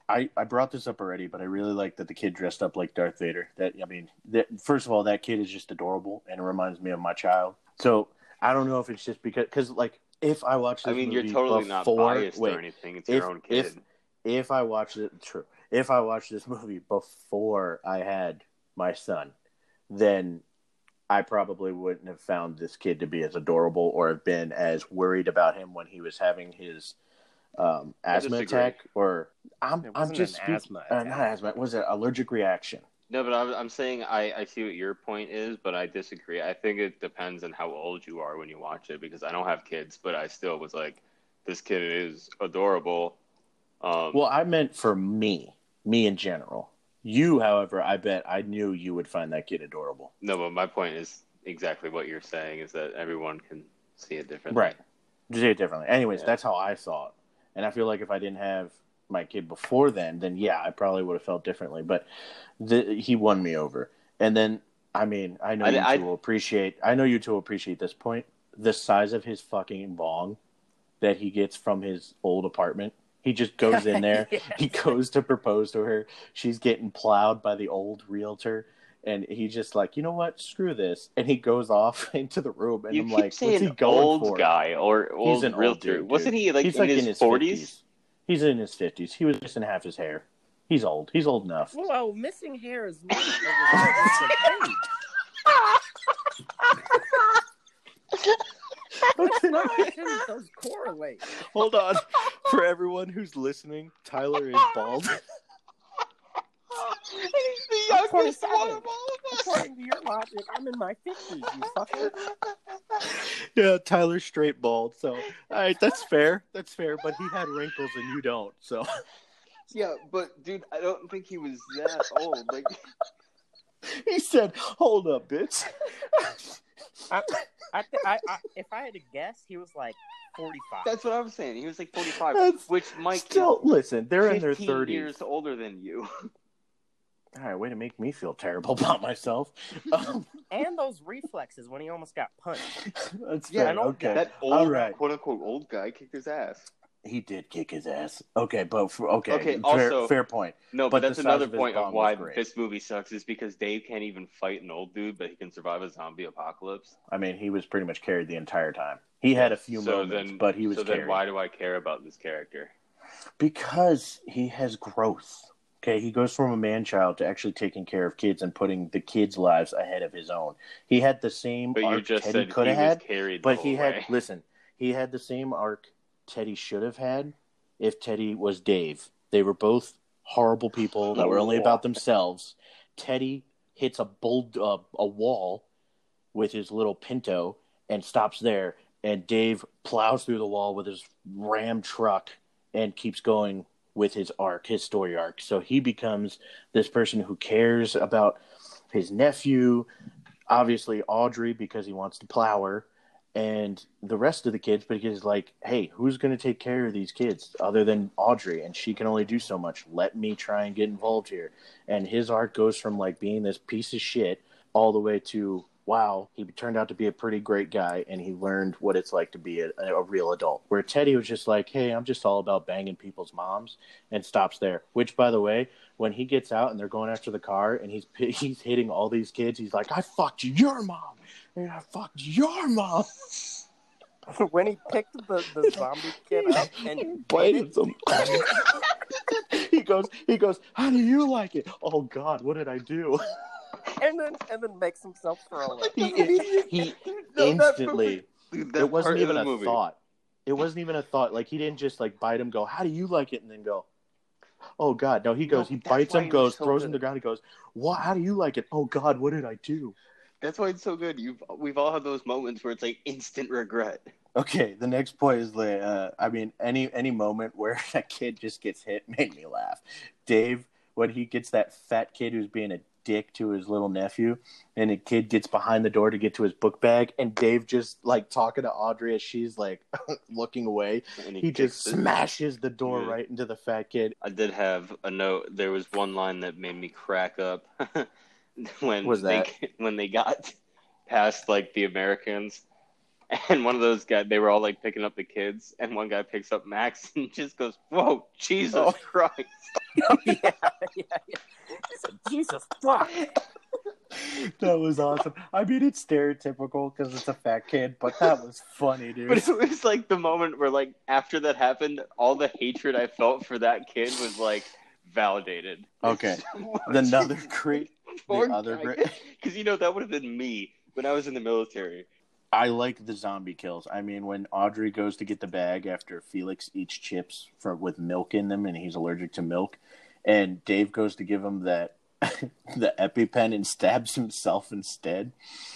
I I brought this up already, but I really like that the kid dressed up like Darth Vader. That I mean, that, first of all, that kid is just adorable and it reminds me of my child. So I don't know if it's just because because like if I watch this I mean, you're movie totally before, not biased wait, or anything. It's if- your own kid. if- if I watched it, true. If I watched this movie before I had my son, then I probably wouldn't have found this kid to be as adorable or have been as worried about him when he was having his um, asthma attack. Or I'm, It I'm just an speak- asthma uh, not asthma. Was it allergic reaction? No, but I'm, I'm saying I, I see what your point is, but I disagree. I think it depends on how old you are when you watch it because I don't have kids, but I still was like, this kid is adorable. Um, Well, I meant for me, me in general. You, however, I bet I knew you would find that kid adorable. no, but my point is exactly what you're saying is that everyone can see it differently. Right. Say it differently. Anyways, Yeah. that's how I saw it. And I feel like if I didn't have my kid before then, then yeah, I probably would have felt differently. But the, he won me over. And then, I mean, I know I- you I- two will appreciate. I know you two will appreciate this point. The size of his fucking bong that he gets from his old apartment. He just goes in there. [laughs] He goes to propose to her. She's getting plowed by the old realtor. And he's just like, you know what? Screw this. And he goes off [laughs] into the room. And You I'm keep like, what's he going old for? guy or old He's an old realtor. dude, Wasn't he like he's in like his in his 40s? 50s. He's in his fifties. He was missing half his hair. He's old. He's old enough. Whoa, oh, missing hair is not a result of age. It's not. Shouldn't those correlate? Hold on. For everyone who's listening, Tyler is bald. He's the I'm youngest one of all of us. according to your logic, I'm in my fifties. You fucker. [laughs] Yeah, Tyler's straight bald. So, all right, that's fair. That's fair. But he had wrinkles and you don't. So, Yeah, but dude, I don't think he was that old. Like, [laughs] he said, "Hold up, bitch." I, I, th- I, I, if I had to guess, he was like forty-five. that's what I was saying. He was like 45, That's which Mike Still, listen, they're is in their 15 thirties. years older than you. All right, way to make me feel terrible [laughs] about myself. Um, and those reflexes when he almost got punched. [laughs] that's Yeah, fair. I okay, That old, All right. quote unquote, old guy kicked his ass. he did kick his ass. Okay, but for, okay, Okay, fair, also- fair point. No, But but, that's another of point bomb of why this movie sucks is because Dave can't even fight an old dude, but he can survive a zombie apocalypse. I mean, he was pretty much carried the entire time. He had a few so moments, then, but he was so carried then why do I care about this character? because he has growth. Okay, he goes from a man child to actually taking care of kids and putting the kids' lives ahead of his own. He had the same But arc just Teddy could have had, carried, but he had way. listen. He had the same arc Teddy should have had if Teddy was Dave. They were both horrible people that were only about themselves. Teddy hits a bull uh, a wall with his little Pinto and stops there, and Dave plows through the wall with his Ram truck and keeps going with his arc, his story arc. So he becomes this person who cares about his nephew, obviously Audrey because he wants to plow her, and the rest of the kids because he's like, hey, who's going to take care of these kids other than Audrey? And she can only do so much. Let me try and get involved here. And his arc goes from like being this piece of shit all the way to wow, he turned out to be a pretty great guy and he learned what it's like to be a, a real adult. Where Teddy was just like, hey, I'm just all about banging people's moms and stops there. Which, by the way, when he gets out and they're going after the car and he's [laughs] he's hitting all these kids, he's like, I fucked your mom and I fucked your mom. [laughs] when he picked the, the zombie kid up [laughs] and He bites him. he goes, he goes, how do you like it? Oh God, what did I do? And then and then makes himself throw up. He, he No, that instantly. That It wasn't even a movie. thought. It wasn't even a thought. Like he didn't just like bite him, go, "How do you like it?" and then go, "Oh God!" No, he goes, he bites him, goes, so throws good. him to the ground. He goes, "What? How do you like it?" Oh God, what did I do? That's why it's so good. You've we've all had those moments where it's like instant regret. Okay, the next point is the. Uh, I mean, any any moment where [laughs] a kid just gets hit made me laugh. Dave, when he gets that fat kid who's being a dick to his little nephew, and the kid gets behind the door to get to his book bag, and Dave just like talking to Audrey as she's like [laughs] looking away, And he just kicks it. smashes the door Yeah. right into the fat kid. I did have a note. There was one line that made me crack up [laughs] when Was that? they [laughs] when they got past like the Americans, and one of those guys they were all like picking up the kids, and one guy picks up Max and just goes, "Whoa, Jesus Oh. Christ!" yeah, yeah, yeah. He said, Jesus fuck. [laughs] That was awesome. I mean, it's stereotypical because it's a fat kid, but that was funny, dude. But it was like the moment where like after that happened, all the hatred I felt for that kid was like validated. [laughs] Okay. Another [laughs] great, the other great. Because you know that would have been me when I was in the military. I like the zombie kills. I mean, when Audrey goes to get the bag after Felix eats chips for with milk in them, and he's allergic to milk, and Dave goes to give him that [laughs] the EpiPen and stabs himself instead.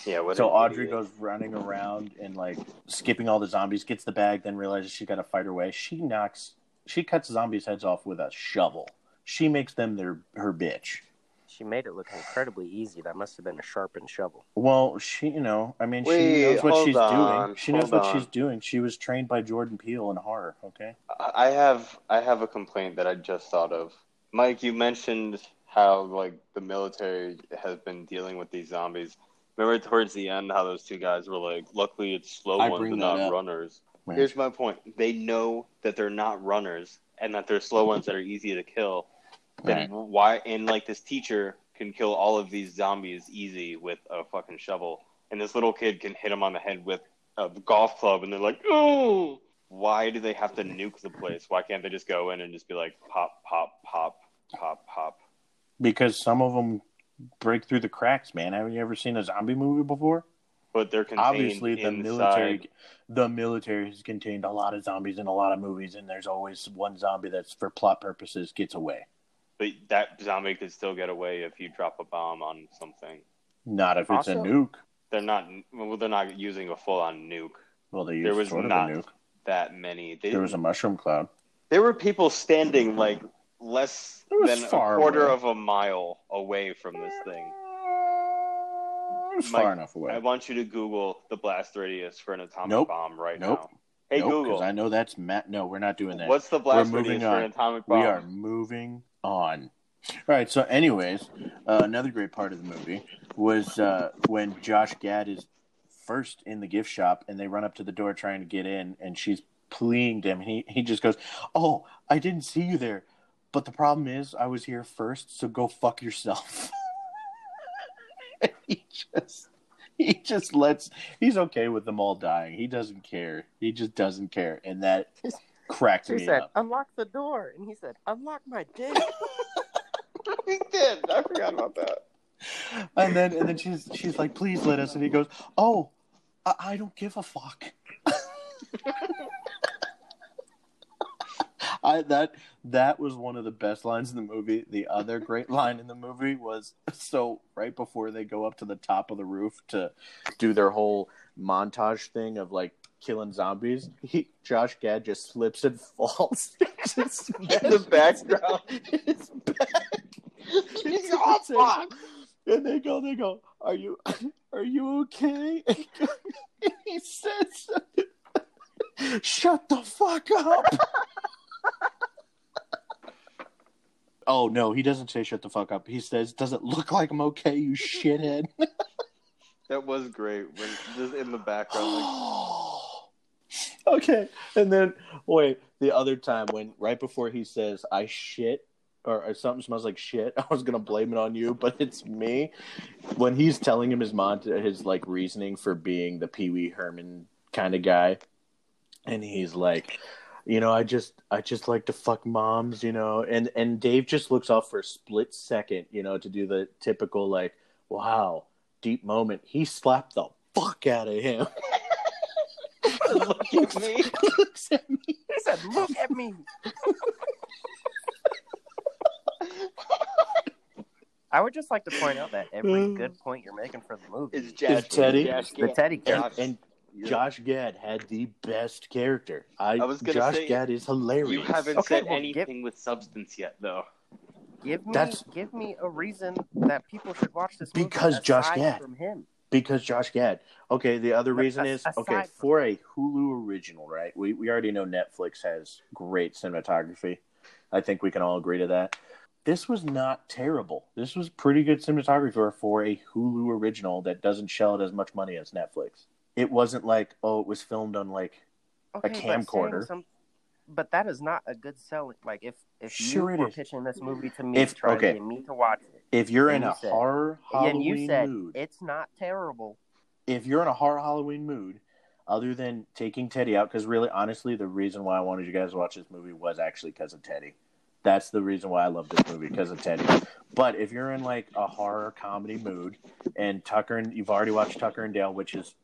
Yeah. What So Audrey idiot. goes running around and like skipping all the zombies, gets the bag, then realizes she's got to fight her way. She knocks, she cuts zombies' heads off with a shovel. She makes them their her bitch. She made it look incredibly easy. That must have been a sharpened shovel. Well, she, you know, I mean, she knows what she's on, doing. She knows what on. she's doing. She was trained by Jordan Peele in horror. Okay. I I have I have a complaint that I just thought of. Mike, you mentioned how like the military has been dealing with these zombies. Remember towards the end how those two guys were like, "Luckily, it's slow I ones and not up. runners." Here's my point: they know that they're not runners and that they're slow ones that are easy to kill. Then Right. why? And like this teacher can kill all of these zombies easy with a fucking shovel, and this little kid can hit him on the head with a golf club, and they're like, "Oh!" Why do they have to nuke the place? Why can't they just go in and just be like, "Pop, pop, pop, pop, pop"? Because some of them break through the cracks, man. Haven't you ever seen a zombie movie before? But they're contained Obviously, the inside. military, the military has contained a lot of zombies in a lot of movies, and there's always one zombie that's for plot purposes gets away. But that zombie could still get away if you drop a bomb on something. Not if it's a nuke. They're not. Well, they're not using a full-on nuke. Well, they There was sort not a nuke. That many. They, There was a mushroom cloud. there were people standing like less than a quarter away. of a mile away from this thing. Mike, far enough away. I want you to Google the blast radius for an atomic Nope. bomb right Nope. now. Hey Nope, Google, I know that's Matt. No, we're not doing that. what's the blast We're radius for on. an atomic bomb? We are moving on. All right. So, anyways, uh, another great part of the movie was uh, when Josh Gad is first in the gift shop, and they run up to the door trying to get in, and she's pleading to him. And he he just goes, "Oh, I didn't see you there, but the problem is I was here first, so go fuck yourself." [laughs] He just he just lets he's okay with them all dying. He doesn't care. He just doesn't care, and that [laughs] cracked She me said, up. "Unlock the door," and he said, "Unlock my dick." [laughs] he did. I forgot about that. and then and then she's she's like, please let us. And he goes, oh, I, I don't give a fuck. [laughs] I that that was one of the best lines in the movie. The other great line in the movie was so right before they go up to the top of the roof to do their whole montage thing of like killing zombies. He Josh Gad just slips and [laughs] falls just In the background. [laughs] His back. He's oh, all fuck. And they go, they go, are you, [laughs] are you okay? [laughs] He says, shut the fuck up. [laughs] oh no, he doesn't say shut the fuck up. He says, does it look like I'm okay, you shithead? That was great. When just in the background, like, [gasps] okay, and then wait, the other time when right before he says I shit or, something smells like shit, [laughs] I was gonna blame it on you, but it's me. When he's telling him his mont his like reasoning for being the Pee Wee Herman kind of guy, and he's like. You know, I just I just like to fuck moms, you know, and and Dave just looks off for a split second, you know, to do the typical like, wow, deep moment. He slapped the fuck out of him. [laughs] look at me. He looks at me. he said, "Look at me." [laughs] I would just like to point out that every mm. good point you're making for the movie Is Josh Teddy? Josh the Gad. Teddy And, character. and Josh Gad had the best character. I, I was gonna Josh say, Gad is hilarious. You haven't Okay, said well, anything with substance yet, though. Give me, That's- give me a reason that people should watch this movie Because Josh aside Gad. from him. because Josh Gad. Okay, the other But reason as- is okay for a Hulu original, right? We we already know Netflix has great cinematography. I think we can all agree to that. This was not terrible. This was pretty good cinematography for a Hulu original that doesn't shell out as much money as Netflix. It wasn't like oh, it was filmed on like Okay, but camcorder. saying Some, but that is not a good selling. Like if if Sure you it were is. pitching this movie to me, If- trying okay. to get me to watch it, if you're in you a said- horror Halloween you said mood. it's not terrible. if you're in a horror Halloween mood, other than taking Teddy out, because really, honestly, the reason why I wanted you guys to watch this movie was actually because of Teddy. That's the reason why I love this movie because of Teddy. But if you're in like a horror comedy mood, and Tucker and you've already watched Tucker and Dale, which is,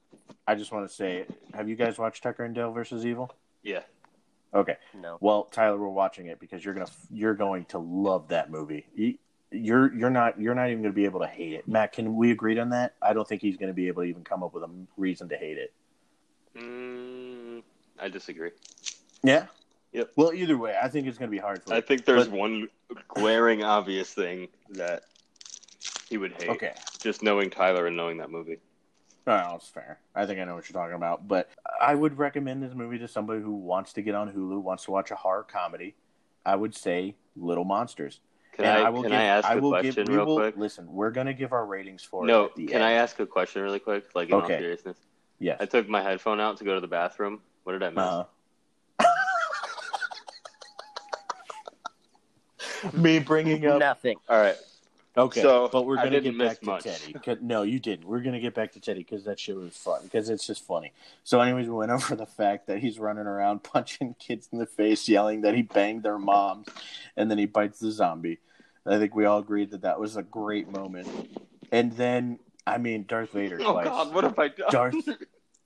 I just want to say, have you guys watched Tucker and Dale versus Evil? Yeah. Okay. No, Well, Tyler, we're watching it because you're gonna you're going to love that movie. You, you're you're not you're not even going to be able to hate it. Matt, can we agree on that? I don't think he's going to be able to even come up with a reason to hate it. Mm, I disagree. Yeah. Yep. Well, either way, I think it's going to be hard for. I think there's But- one glaring obvious thing that he would hate. Okay. Just knowing Tyler and knowing that movie. No, it's fair. I think I know what you're talking about, but I would recommend this movie to somebody who wants to get on Hulu, wants to watch a horror comedy. I would say Little Monsters. Can And I, will can give, I ask a question give, real will, quick? Listen, we're going to give our ratings for No, it at the can end. I ask a question really quick? Like in all seriousness. Yes. I took my headphone out to go to the bathroom. What did I miss? Uh, [laughs] me bringing up nothing. All right. okay, So, but we're gonna get back miss to much. Teddy. 'Cause- No, you didn't. We're gonna get back to Teddy because that shit was fun. Because it's just funny. So, anyways, we went [laughs] over the fact that he's running around [laughs] punching kids in the face, yelling that he banged their moms, and then he bites the zombie. I think we all agreed that that was a great moment. And then, I mean, Darth Vader Oh twice. God, what have I done? Darth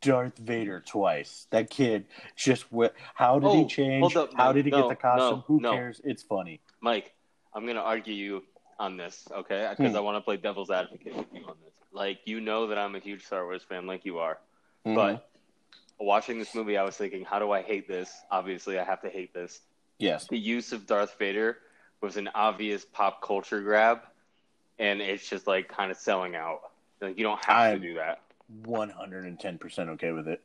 Darth Vader twice. That kid just wh- how did he Oh, change? how did he no, get the costume? no, Who no. cares? It's funny. Mike, I'm gonna argue you on this, okay? Because Hmm. I want to play devil's advocate with you on this. Like, you know that I'm a huge Star Wars fan, like you are. Mhm. But watching this movie, I was thinking, how do I hate this? Obviously, I have to hate this. yes, The use of Darth Vader was an obvious pop culture grab, and it's just like kind of selling out. Like, you don't have I'm- to do that. one hundred and ten percent okay with it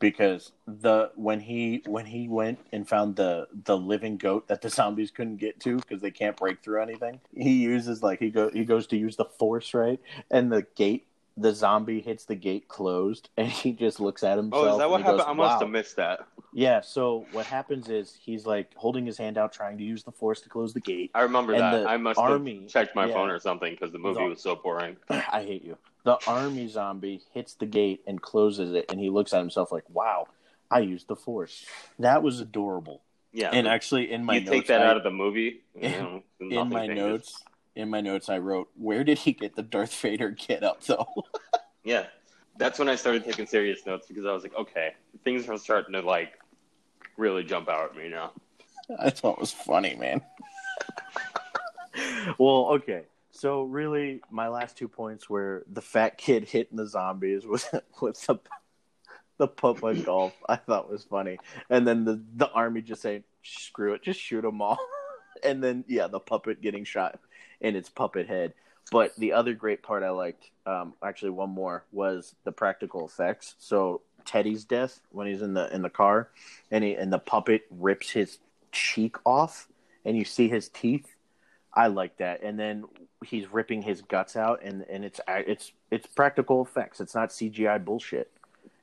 because the when he when he went and found the the living goat that the zombies couldn't get to because they can't break through anything he uses like he go he goes to use the force right and the gate the zombie hits the gate closed and he just looks at himself Oh, is that what happened? goes, I must have missed that. yeah so what happens is he's like holding his hand out trying to use the force to close the gate I remember that. I must army- have checked my yeah. phone or something because the movie was so boring. [clears throat] I hate you. The army zombie hits the gate and closes it, and he looks at himself like, "Wow, I used the force." That was adorable. Yeah. And actually, in my you notes, take that I- out of the movie. you In- know, [laughs] in my notes, in my notes, I wrote, "Where did he get the Darth Vader get up though?" [laughs] Yeah, that's when I started taking serious notes because I was like, okay, things are starting to like really jump out at me now. [laughs] I thought it was funny, man. well, okay. So really, my last two points were the fat kid hitting the zombies with [laughs] with the the puppet golf. I thought was funny, and then the the army just saying, "Screw it, just shoot them all," [laughs] and then yeah, the puppet getting shot in its puppet head. But the other great part I liked, um, actually one more, was the practical effects. So Teddy's death when he's in the in the car, and he and the puppet rips his cheek off, and you see his teeth. I like that. And then he's ripping his guts out, and and it's it's it's practical effects. It's not CGI bullshit.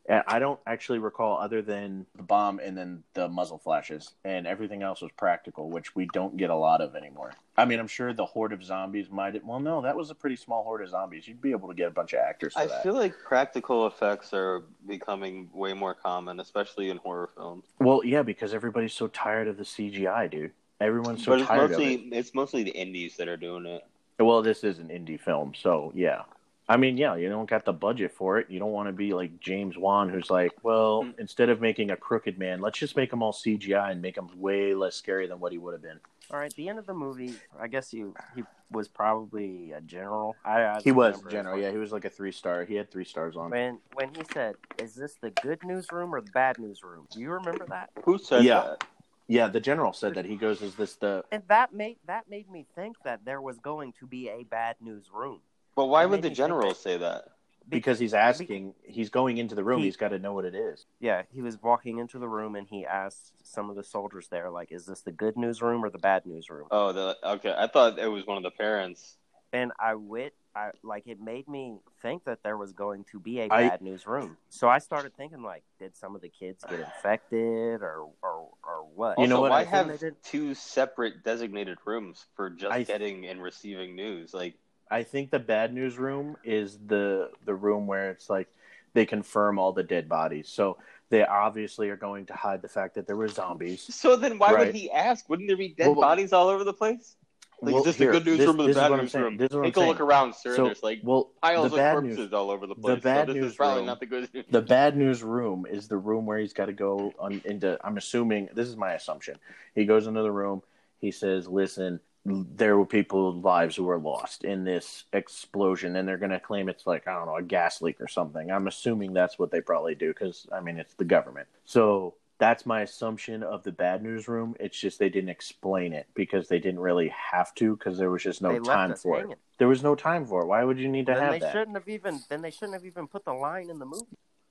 And I don't actually recall other than the bomb and then the muzzle flashes, and everything else was practical, which we don't get a lot of anymore. I mean, I'm sure the horde of zombies might. Well, no, that was a pretty small horde of zombies. You'd be able to get a bunch of actors for I that. feel like practical effects are becoming way more common, especially in horror films. Well, yeah, because everybody's so tired of the CGI, dude. Everyone's so but it's tired mostly of it. it's mostly the indies that are doing it. Well, this is an indie film, so yeah. I mean, yeah, you don't got the budget for it. You don't want to be like James Wan, who's like, well, Mm. instead of making a crooked man, let's just make him all CGI and make him way less scary than what he would have been. All right, the end of the movie. I guess he he was probably a general. I, I He was remember general, yeah. He was like a three star. He had three stars on. When when he said, "Is this the good news room or the bad news room?" Do you remember that? Who said Yeah. that? Yeah, the general said that. He goes, "Is this the?" And that made that made me think that there was going to be a bad news room. But why It would the general that- say that? Because he's asking. He's going into the room. He- He's got to know what it is. Yeah, he was walking into the room and he asked some of the soldiers there, like, "Is this the good news room or the bad news room?" Oh, the, okay. I thought it was one of the parents. And I wit, I like it made me think that there was going to be a I- bad news room. So I started thinking, like, did some of the kids get infected or or or what? You know what? Why I have two separate designated rooms for just I- getting and receiving news? Like, I think the bad news room is the the room where it's like they confirm all the dead bodies. So they obviously are going to hide the fact that there were zombies. so then why Right. would he ask? Wouldn't there be dead Well, well- bodies all over the place? Like, Well, is this here, the good news this- room or the bad news saying. room? Is I'm Take a look around, sir. So, There's like well, piles the of bad corpses news, all over the place. bad so this news is probably room- not the good news. the bad news room is the room where he's got to go on into. I'm assuming this is my assumption. He goes into the room. He says, "Listen, there were people's lives who were lost in this explosion, and they're going to claim it's like I don't know a gas leak or something." I'm assuming that's what they probably do because I mean it's the government. So that's my assumption of the bad news room. It's just they didn't explain it because they didn't really have to because there was just no they time for hanging. it. There was no time for it. Why would you need to Then have they that? shouldn't have even. Then they shouldn't have even put the line in the movie.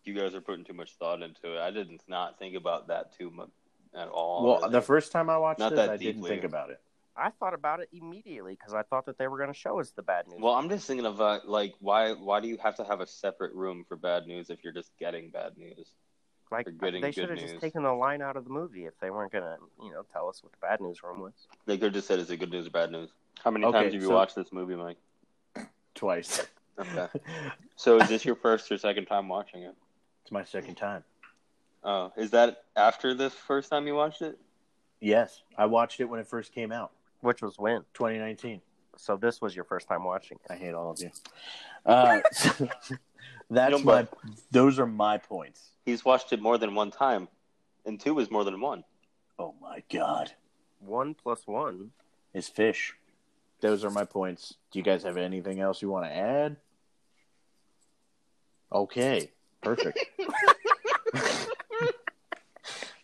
You guys are putting too much thought into it. I did not not think about that too much at all. Well, really. the first time I watched Not it, that I didn't think about it. I thought about it immediately because I thought that they were going to show us the bad news. Well, I'm just thinking of uh, like why why do you have to have a separate room for bad news if you're just getting bad news? Like for they should have just taken the line out of the movie if they weren't going to, you know, tell us what the bad news room was. They could have just said is it good news or bad news. How many Okay, times have you so- watched this movie, Mike? [coughs] Twice. Okay. [laughs] So is this your first or second time watching it? It's my second time. Oh, is that after the first time you watched it? Yes, I watched it when it first came out, Which was when. 2019. So this was your first time watching. it. I hate all of you. Uh, [laughs] that's No, my. Those are my points. He's watched it more than one time, and two is more than one. Oh my god, One plus one. is fish. those are my points. Do you guys have anything else you want to add? Okay, perfect. [laughs] [laughs]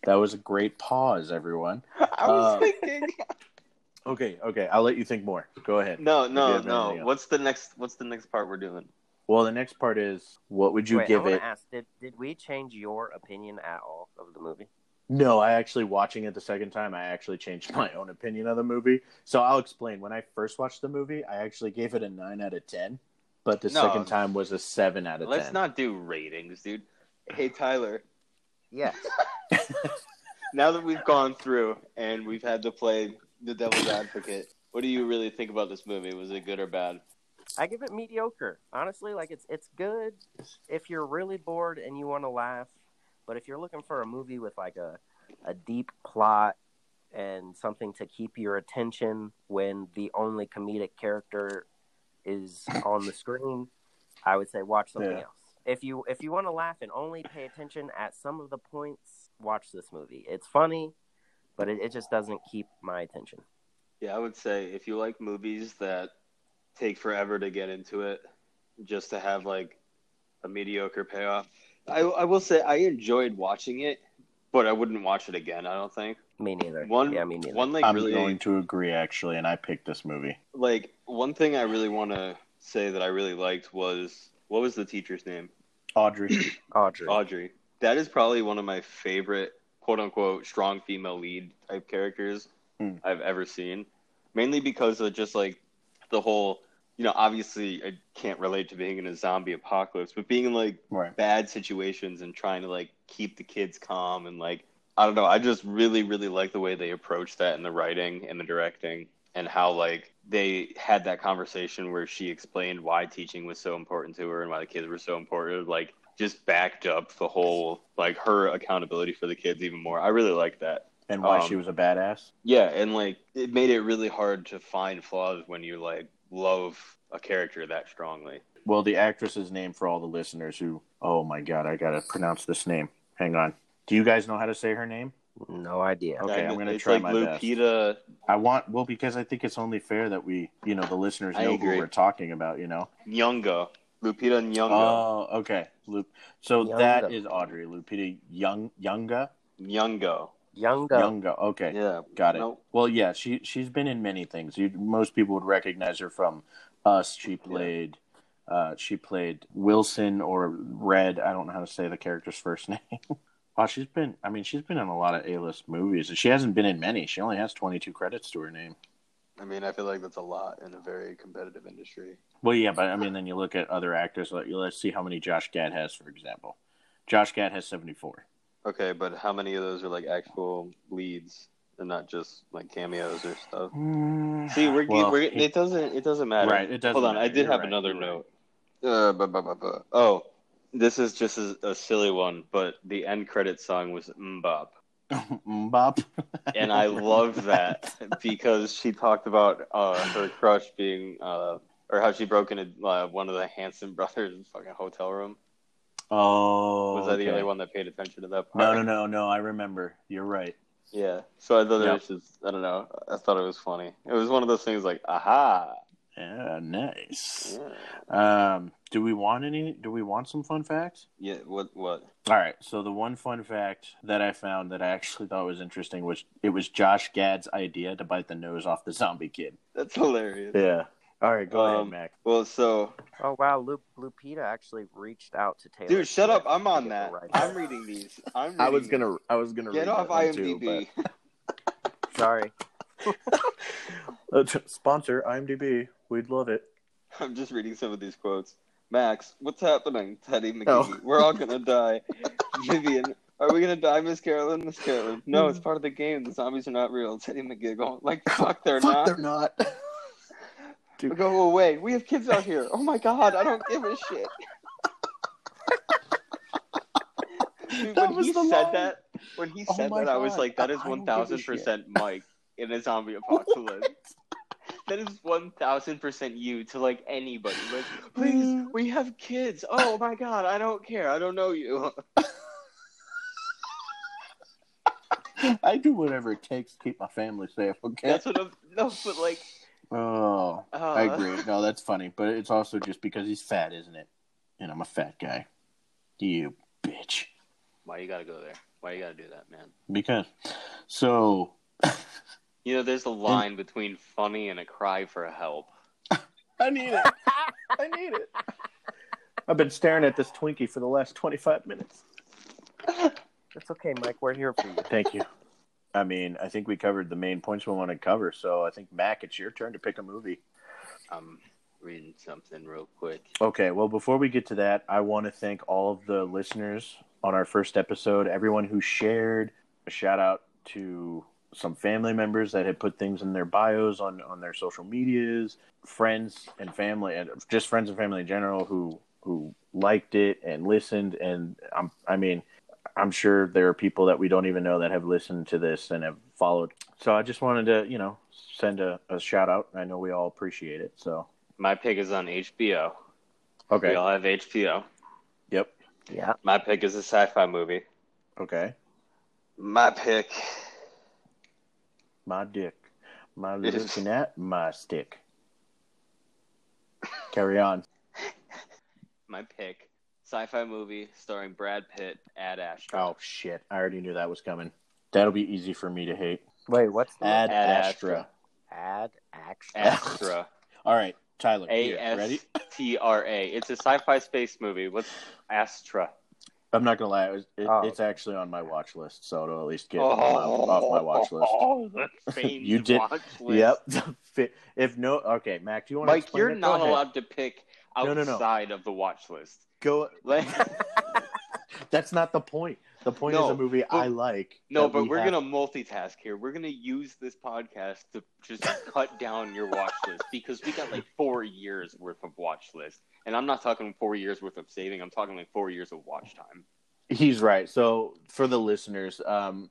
that was a great pause, everyone. [laughs] I was Uh, thinking. Okay, okay, I'll let you think more. Go ahead. No, no, no. What's the next? What's the next part we're doing? Well, the next part is what would you Wait, give wanna it? Ask, did did we change your opinion at all of the movie? No, I actually watching it the second time, I actually changed [laughs] my own opinion of the movie. So I'll explain. When I first watched the movie, I actually gave it a nine out of ten, but the No. second time was a seven out of Let's ten. not do ratings, dude. Hey Tyler, Yeah. [laughs] now that we've gone through and we've had to play the devil's advocate, what do you really think about this movie? Was it good or bad? I give it mediocre. Honestly, like it's it's good if you're really bored and you want to laugh, but if you're looking for a movie with like a a deep plot and something to keep your attention when the only comedic character is on the screen, I would say watch something Yeah. else. If you if you want to laugh and only pay attention at some of the points, watch this movie. It's funny, but it, it just doesn't keep my attention. Yeah, I would say if you like movies that take forever to get into it, just to have like a mediocre payoff. I I will say I enjoyed watching it, but I wouldn't watch it again. I don't think Me neither. one yeah, me neither. one like I'm really going to agree actually, and I picked this movie. like one thing I really want to say that I really liked was what was the teacher's name? Audrey. [coughs] Audrey. Audrey. That is probably one of my favorite quote unquote strong female lead type characters Hmm. I've ever seen. Mainly because of just like the whole you know, obviously I can't relate to being in a zombie apocalypse, but being in like right. bad situations and trying to like keep the kids calm and like I don't know, I just really, really like the way they approached that in the writing and the directing and how like they had that conversation where she explained why teaching was so important to her and why the kids were so important. Like just backed up the whole like her accountability for the kids even more. I really like that. And why Um, she was a badass. Yeah, and like it made it really hard to find flaws when you like love a character that strongly. Well, the actress's name for all the listeners who. Oh my god, I gotta pronounce this name. Hang on. Do you guys know how to say her name? No idea. Okay, And I'm gonna it's try like my best. Lupita I want well because I think it's only fair that we, you know, the listeners know who we're talking about. You know. Nyong'o. Lupita Nyong'o. Oh, okay. Lup- so Younga. that is Audrey Lupita Young Younga Nyong'o. Young Go. Younga. Okay, Yeah. got it. No, Well, yeah, she she's been in many things. You, most people would recognize her from Us. She played. Uh, she played Wilson or Red. I don't know how to say the character's first [laughs] name. wow, she's been. I mean, she's been in a lot of A-list movies. She hasn't been in many. She only has 22 credits to her name. I mean, I feel like that's a lot in a very competitive industry. Well, yeah, but I mean, then you look at other actors. Like, let's see how many Josh Gad has, for example. Josh Gad has 74. Okay, but how many of those are like actual leads and not just like cameos or stuff? See, we're, Well, we're it doesn't it doesn't matter. Right, it doesn't Hold on, I did You're have right, another you're note. Uh, bu- bu- bu- bu- Oh, this is just a, a silly one, but the end credit song was MMMBop. [laughs] MMMBop. and I love [laughs] that because she talked about uh, her crush being, uh, or how she broke into uh, one of the Hanson [laughs] brothers' fucking hotel room. Oh, Was I the okay. only one that paid attention to that part? No, no, no, no. I remember. You're right. Yeah. So I thought it was just, I don't know. I thought it was funny. It was one of those things like, aha. Yeah, nice. Yeah. Um, do we want any? Do we want some fun facts? Yeah. What? What? All right. So the one fun fact that I found that I actually thought was interesting was it was Josh Gad's idea to bite the nose off the zombie kid. That's hilarious. Yeah. All right, go ahead, Um, Mac. Well, so Oh wow, Lup- Lupita actually reached out to Taylor. dude, shut up. I'm on that. the rights. I'm reading these. I'm. I was gonna, I was gonna get read off that IMDb. too, [laughs] Sorry. but- [laughs] Uh, sponsor IMDb. We'd love it. I'm just reading some of these quotes. Max, what's happening? Teddy McGee. Oh. We're all gonna die. [laughs] Vivian, are we gonna die, Miss Carolyn? Miss Carolyn. No, it's part of the game. The zombies are not real. Teddy McGee going, like, fuck, they're Fuck, not. they're not. We go away. We have kids out here. Oh my god, I don't give a shit. Dude, That when was he said line. that, when he Oh said that, I was like, that is I- I don't one thousand percent Mike in a zombie [laughs] apocalypse. That is one thousand percent you to like anybody. Like, please, we have kids. Oh my god, I don't care. I don't know you. [laughs] I do whatever it takes to keep my family safe. Okay. That's what I'm. No, but like, Oh, I Uh, agree. No, that's funny, but it's also just because he's fat, isn't it? And I'm a fat guy. You bitch. Why you gotta go there? Why you gotta do that, man? Because so [laughs] You know, there's a line between funny and a cry for help. [laughs] I need it. I need it. I've been staring at this Twinkie for the last 25 minutes. [laughs] It's okay, Mike. We're here for you. Thank you. I mean, I think we covered the main points we want to cover. So I think Mac, it's your turn to pick a movie. I'm reading something real quick. Okay, well, before we get to that, I want to thank all of the listeners on our first episode, everyone who shared. A shout out to some family members that had put things in their bios on, on their social medias, friends and family, and just friends and family in general who who liked it and listened. And I'm, I mean, I'm sure there are people that we don't even know that have listened to this and have followed. So I just wanted to, you know, send a, a shout out. I know we all appreciate it. So My pick is on HBO. okay, We all have HBO. yep, Yeah. My pick is a sci-fi movie. okay. My pick. My dick. My looking at my stick. Carry on. [laughs] My pick. Sci-fi movie starring Brad Pitt, Ad Astra. Oh shit! I already knew that was coming. That'll be easy for me to hate. Wait, what's the Ad, Ad Astra. ad action? [laughs] Astra. All right, Tyler. A here, S ready? T R A. It's a sci-fi space movie. What's Astra? I'm not gonna lie. It, was- it, Oh. It's actually on my watch list, so it'll at least get oh. off, off my watch list. [laughs] Oh, the You did- watch list. Yep. [laughs] if no, okay, Mac. Do you want to? Mike, you're not allowed to pick No, no, no. outside of the watch list. Go. Like, [laughs] That's not the point. The point is a movie but- I like. no, but we we're have- gonna multitask here. We're gonna use this podcast to just cut down your watch list because we got like four years worth of watch list, and I'm not talking four years worth of saving. I'm talking like four years of watch time. He's right. So for the listeners, um,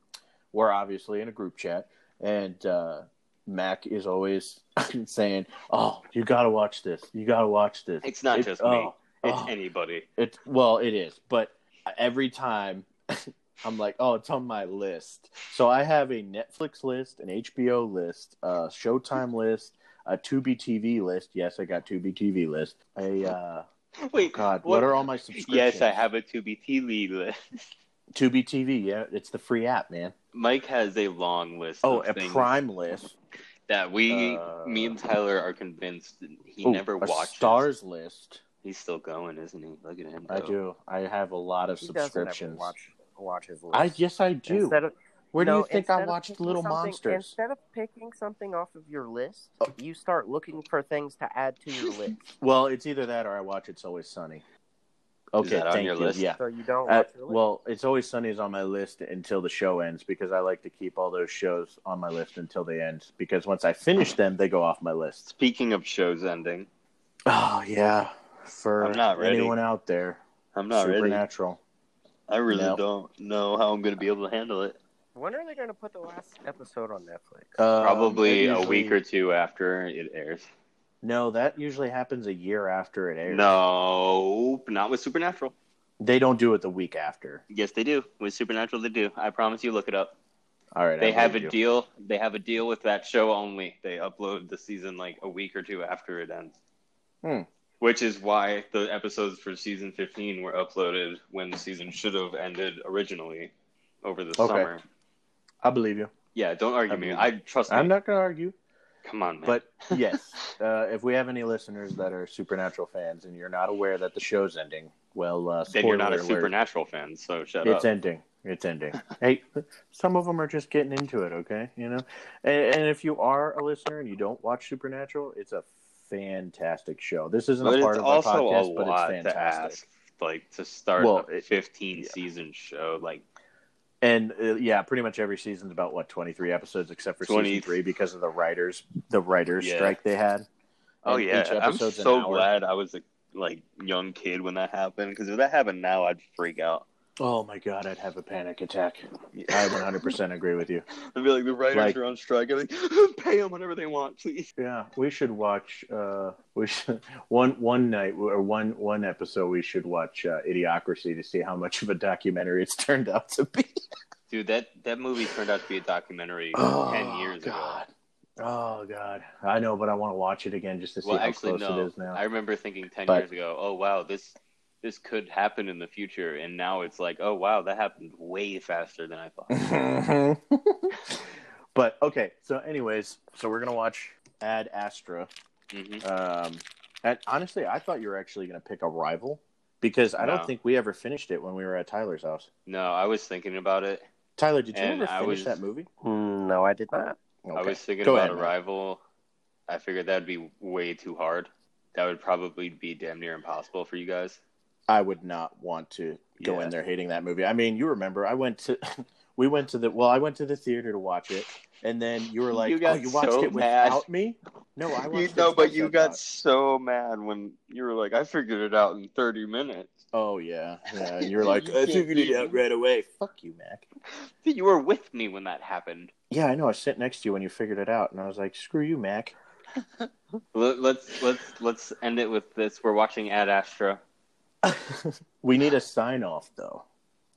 we're obviously in a group chat, and uh, Mac is always [laughs] saying, "Oh, you got to watch this. You got to watch this." It's not It- just me. Oh, It's oh. anybody. It's well, it is, but every time [laughs] I'm like, "Oh, it's on my list." So I have a Netflix list, an HBO list, a Showtime list, a Tubi TV list. Yes, I got Tubi TV list. A uh, [laughs] Wait, God, what, what- are all my subscriptions? Yes, I have a Tubi TV list. Tubi TV. Yeah, it's the free app, man. Mike has a long list. Oh, a Prime list. that we, Uh, me and Tyler, are convinced he Ooh, never watched. Starz list. He's still going, isn't he? Look at him. I do. I have a lot of He doesn't ever subscriptions. watch watch his list. I yes, I do. Instead of, Where do you think I watched Little Monsters? Instead of picking something off of your list, Oh. you start looking for things to add to your [laughs] list. Well, it's either that or I watch It's Always Sunny. Okay, that on thank your you. list? Yeah. So you don't Uh, watch your list. well, It's Always Sunny is on my list until the show ends because I like to keep all those shows on my list until they end because once I finish them, they go off my list. Speaking of shows ending, Oh yeah, for I'm not ready. anyone out there, I'm not ready. Supernatural. I really No. don't know how I'm going to be able to handle it. when are they going to put the last episode on Netflix? Um, Probably that a week or two after it airs. No, that usually happens a year after it airs. No, not with Supernatural. They don't do it the week after. Yes, they do. With Supernatural, they do. I promise you. Look it up. All right. They I have a you. deal. They have a deal with that show only. They upload the season like a week or two after it ends. Hmm. Which is why the episodes for season 15 were uploaded when the season should have ended originally over the Okay. summer. I believe you. Yeah, don't argue I me. believe I trust. I'm not going to argue. Come on, man. But [laughs] yes, uh, if we have any listeners that are Supernatural fans and you're not aware that the show's ending, well, uh, then you're not a alert, Supernatural fan, so shut It's up. It's ending. It's ending. [laughs] hey, some of them are just getting into it. Okay, you know. And, and if you are a listener and you don't watch Supernatural, it's a fantastic show. This isn't But a part of our also podcast, a but lot it's to fantastic. ask, like to start Well, a it- 15 yeah. season show. Like And uh, yeah, pretty much every season's about what 23 episodes, except for 20 season three because of the writers, the writers Yeah. strike they had. Oh And yeah, I'm so glad I was a like young kid when that happened. Because if that happened now, I'd freak out. Oh my god, I'd have a panic attack. I 100% agree with you. [laughs] I'd be like, the writers Like- are on strike. I'd be like, [laughs] pay them whatever they want, please. Yeah, we should watch. Uh, we should [laughs] one one night or one one episode. We should watch uh, Idiocracy to see how much of a documentary it's turned out to be. Dude, that that movie turned out to be a documentary Oh, ten years ago. God. Oh God, I know, but I want to watch it again just to see Well, how actually, close no. it is now. I remember thinking ten But- years ago, oh wow, this this could happen in the future, and now it's like, oh wow, that happened way faster than I thought. [laughs] but okay, so anyways, so we're gonna watch Ad Astra. hmm Um, and honestly, I thought you were actually gonna pick Arrival because I don't think we ever finished it when we were at Tyler's house. No, I was thinking about it. Tyler, did you ever finish was- that movie? No, I did not. I was thinking Go about ahead, man. I figured that would be way too hard. That would probably be damn near impossible for you guys. I would not want to go Yeah. in there hating that movie. I mean, you remember I went to [laughs] we went to the well, I went to the theater to watch it, and then you were like, You got "Oh, you watched so it mad. me?" No, I watched You it know, but you got thought. so mad when you were like, "I figured it out in 30 minutes." Oh yeah, yeah. And you're [laughs] like, You "I figured it out right away." Fuck you, Mac. [laughs] You were with me when that happened. Yeah, I know. I sat next to you when you figured it out, and I was like, "Screw you, Mac." Let- Let's let's let's end it with this. We're watching Ad Astra. [laughs] we need a sign off though.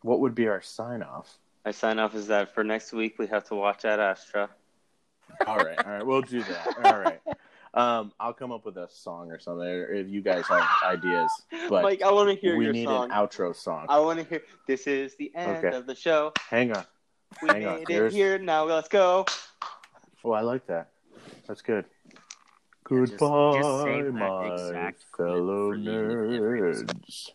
What would be our sign off? My sign off is that for next week we have to watch Ad Astra. All right, all right, we'll do that. All right. Um, I'll come up with a song or something if you guys have ideas. But Mike, I want to hear we need song. an outro song. I want to hear. This is the end Okay. of the show. Hang on. We Hang on, made there's- it here. Now let's go. Oh, I like that. That's good. Yeah, just- just Goodbye, save that my fellow for the end of every nerds.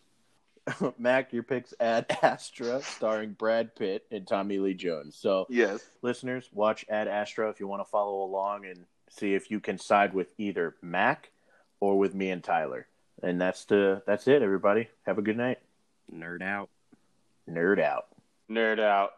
[laughs] Mac, your picks Ad [laughs] Astra, starring Brad Pitt and Tommy Lee Jones. So, Yes. listeners, watch Ad Astra if you want to follow along and see if you can side with either Mac or with me and Tyler. And that's the that's it, everybody. Have a good night. Nerd out. Nerd out. Nerd out.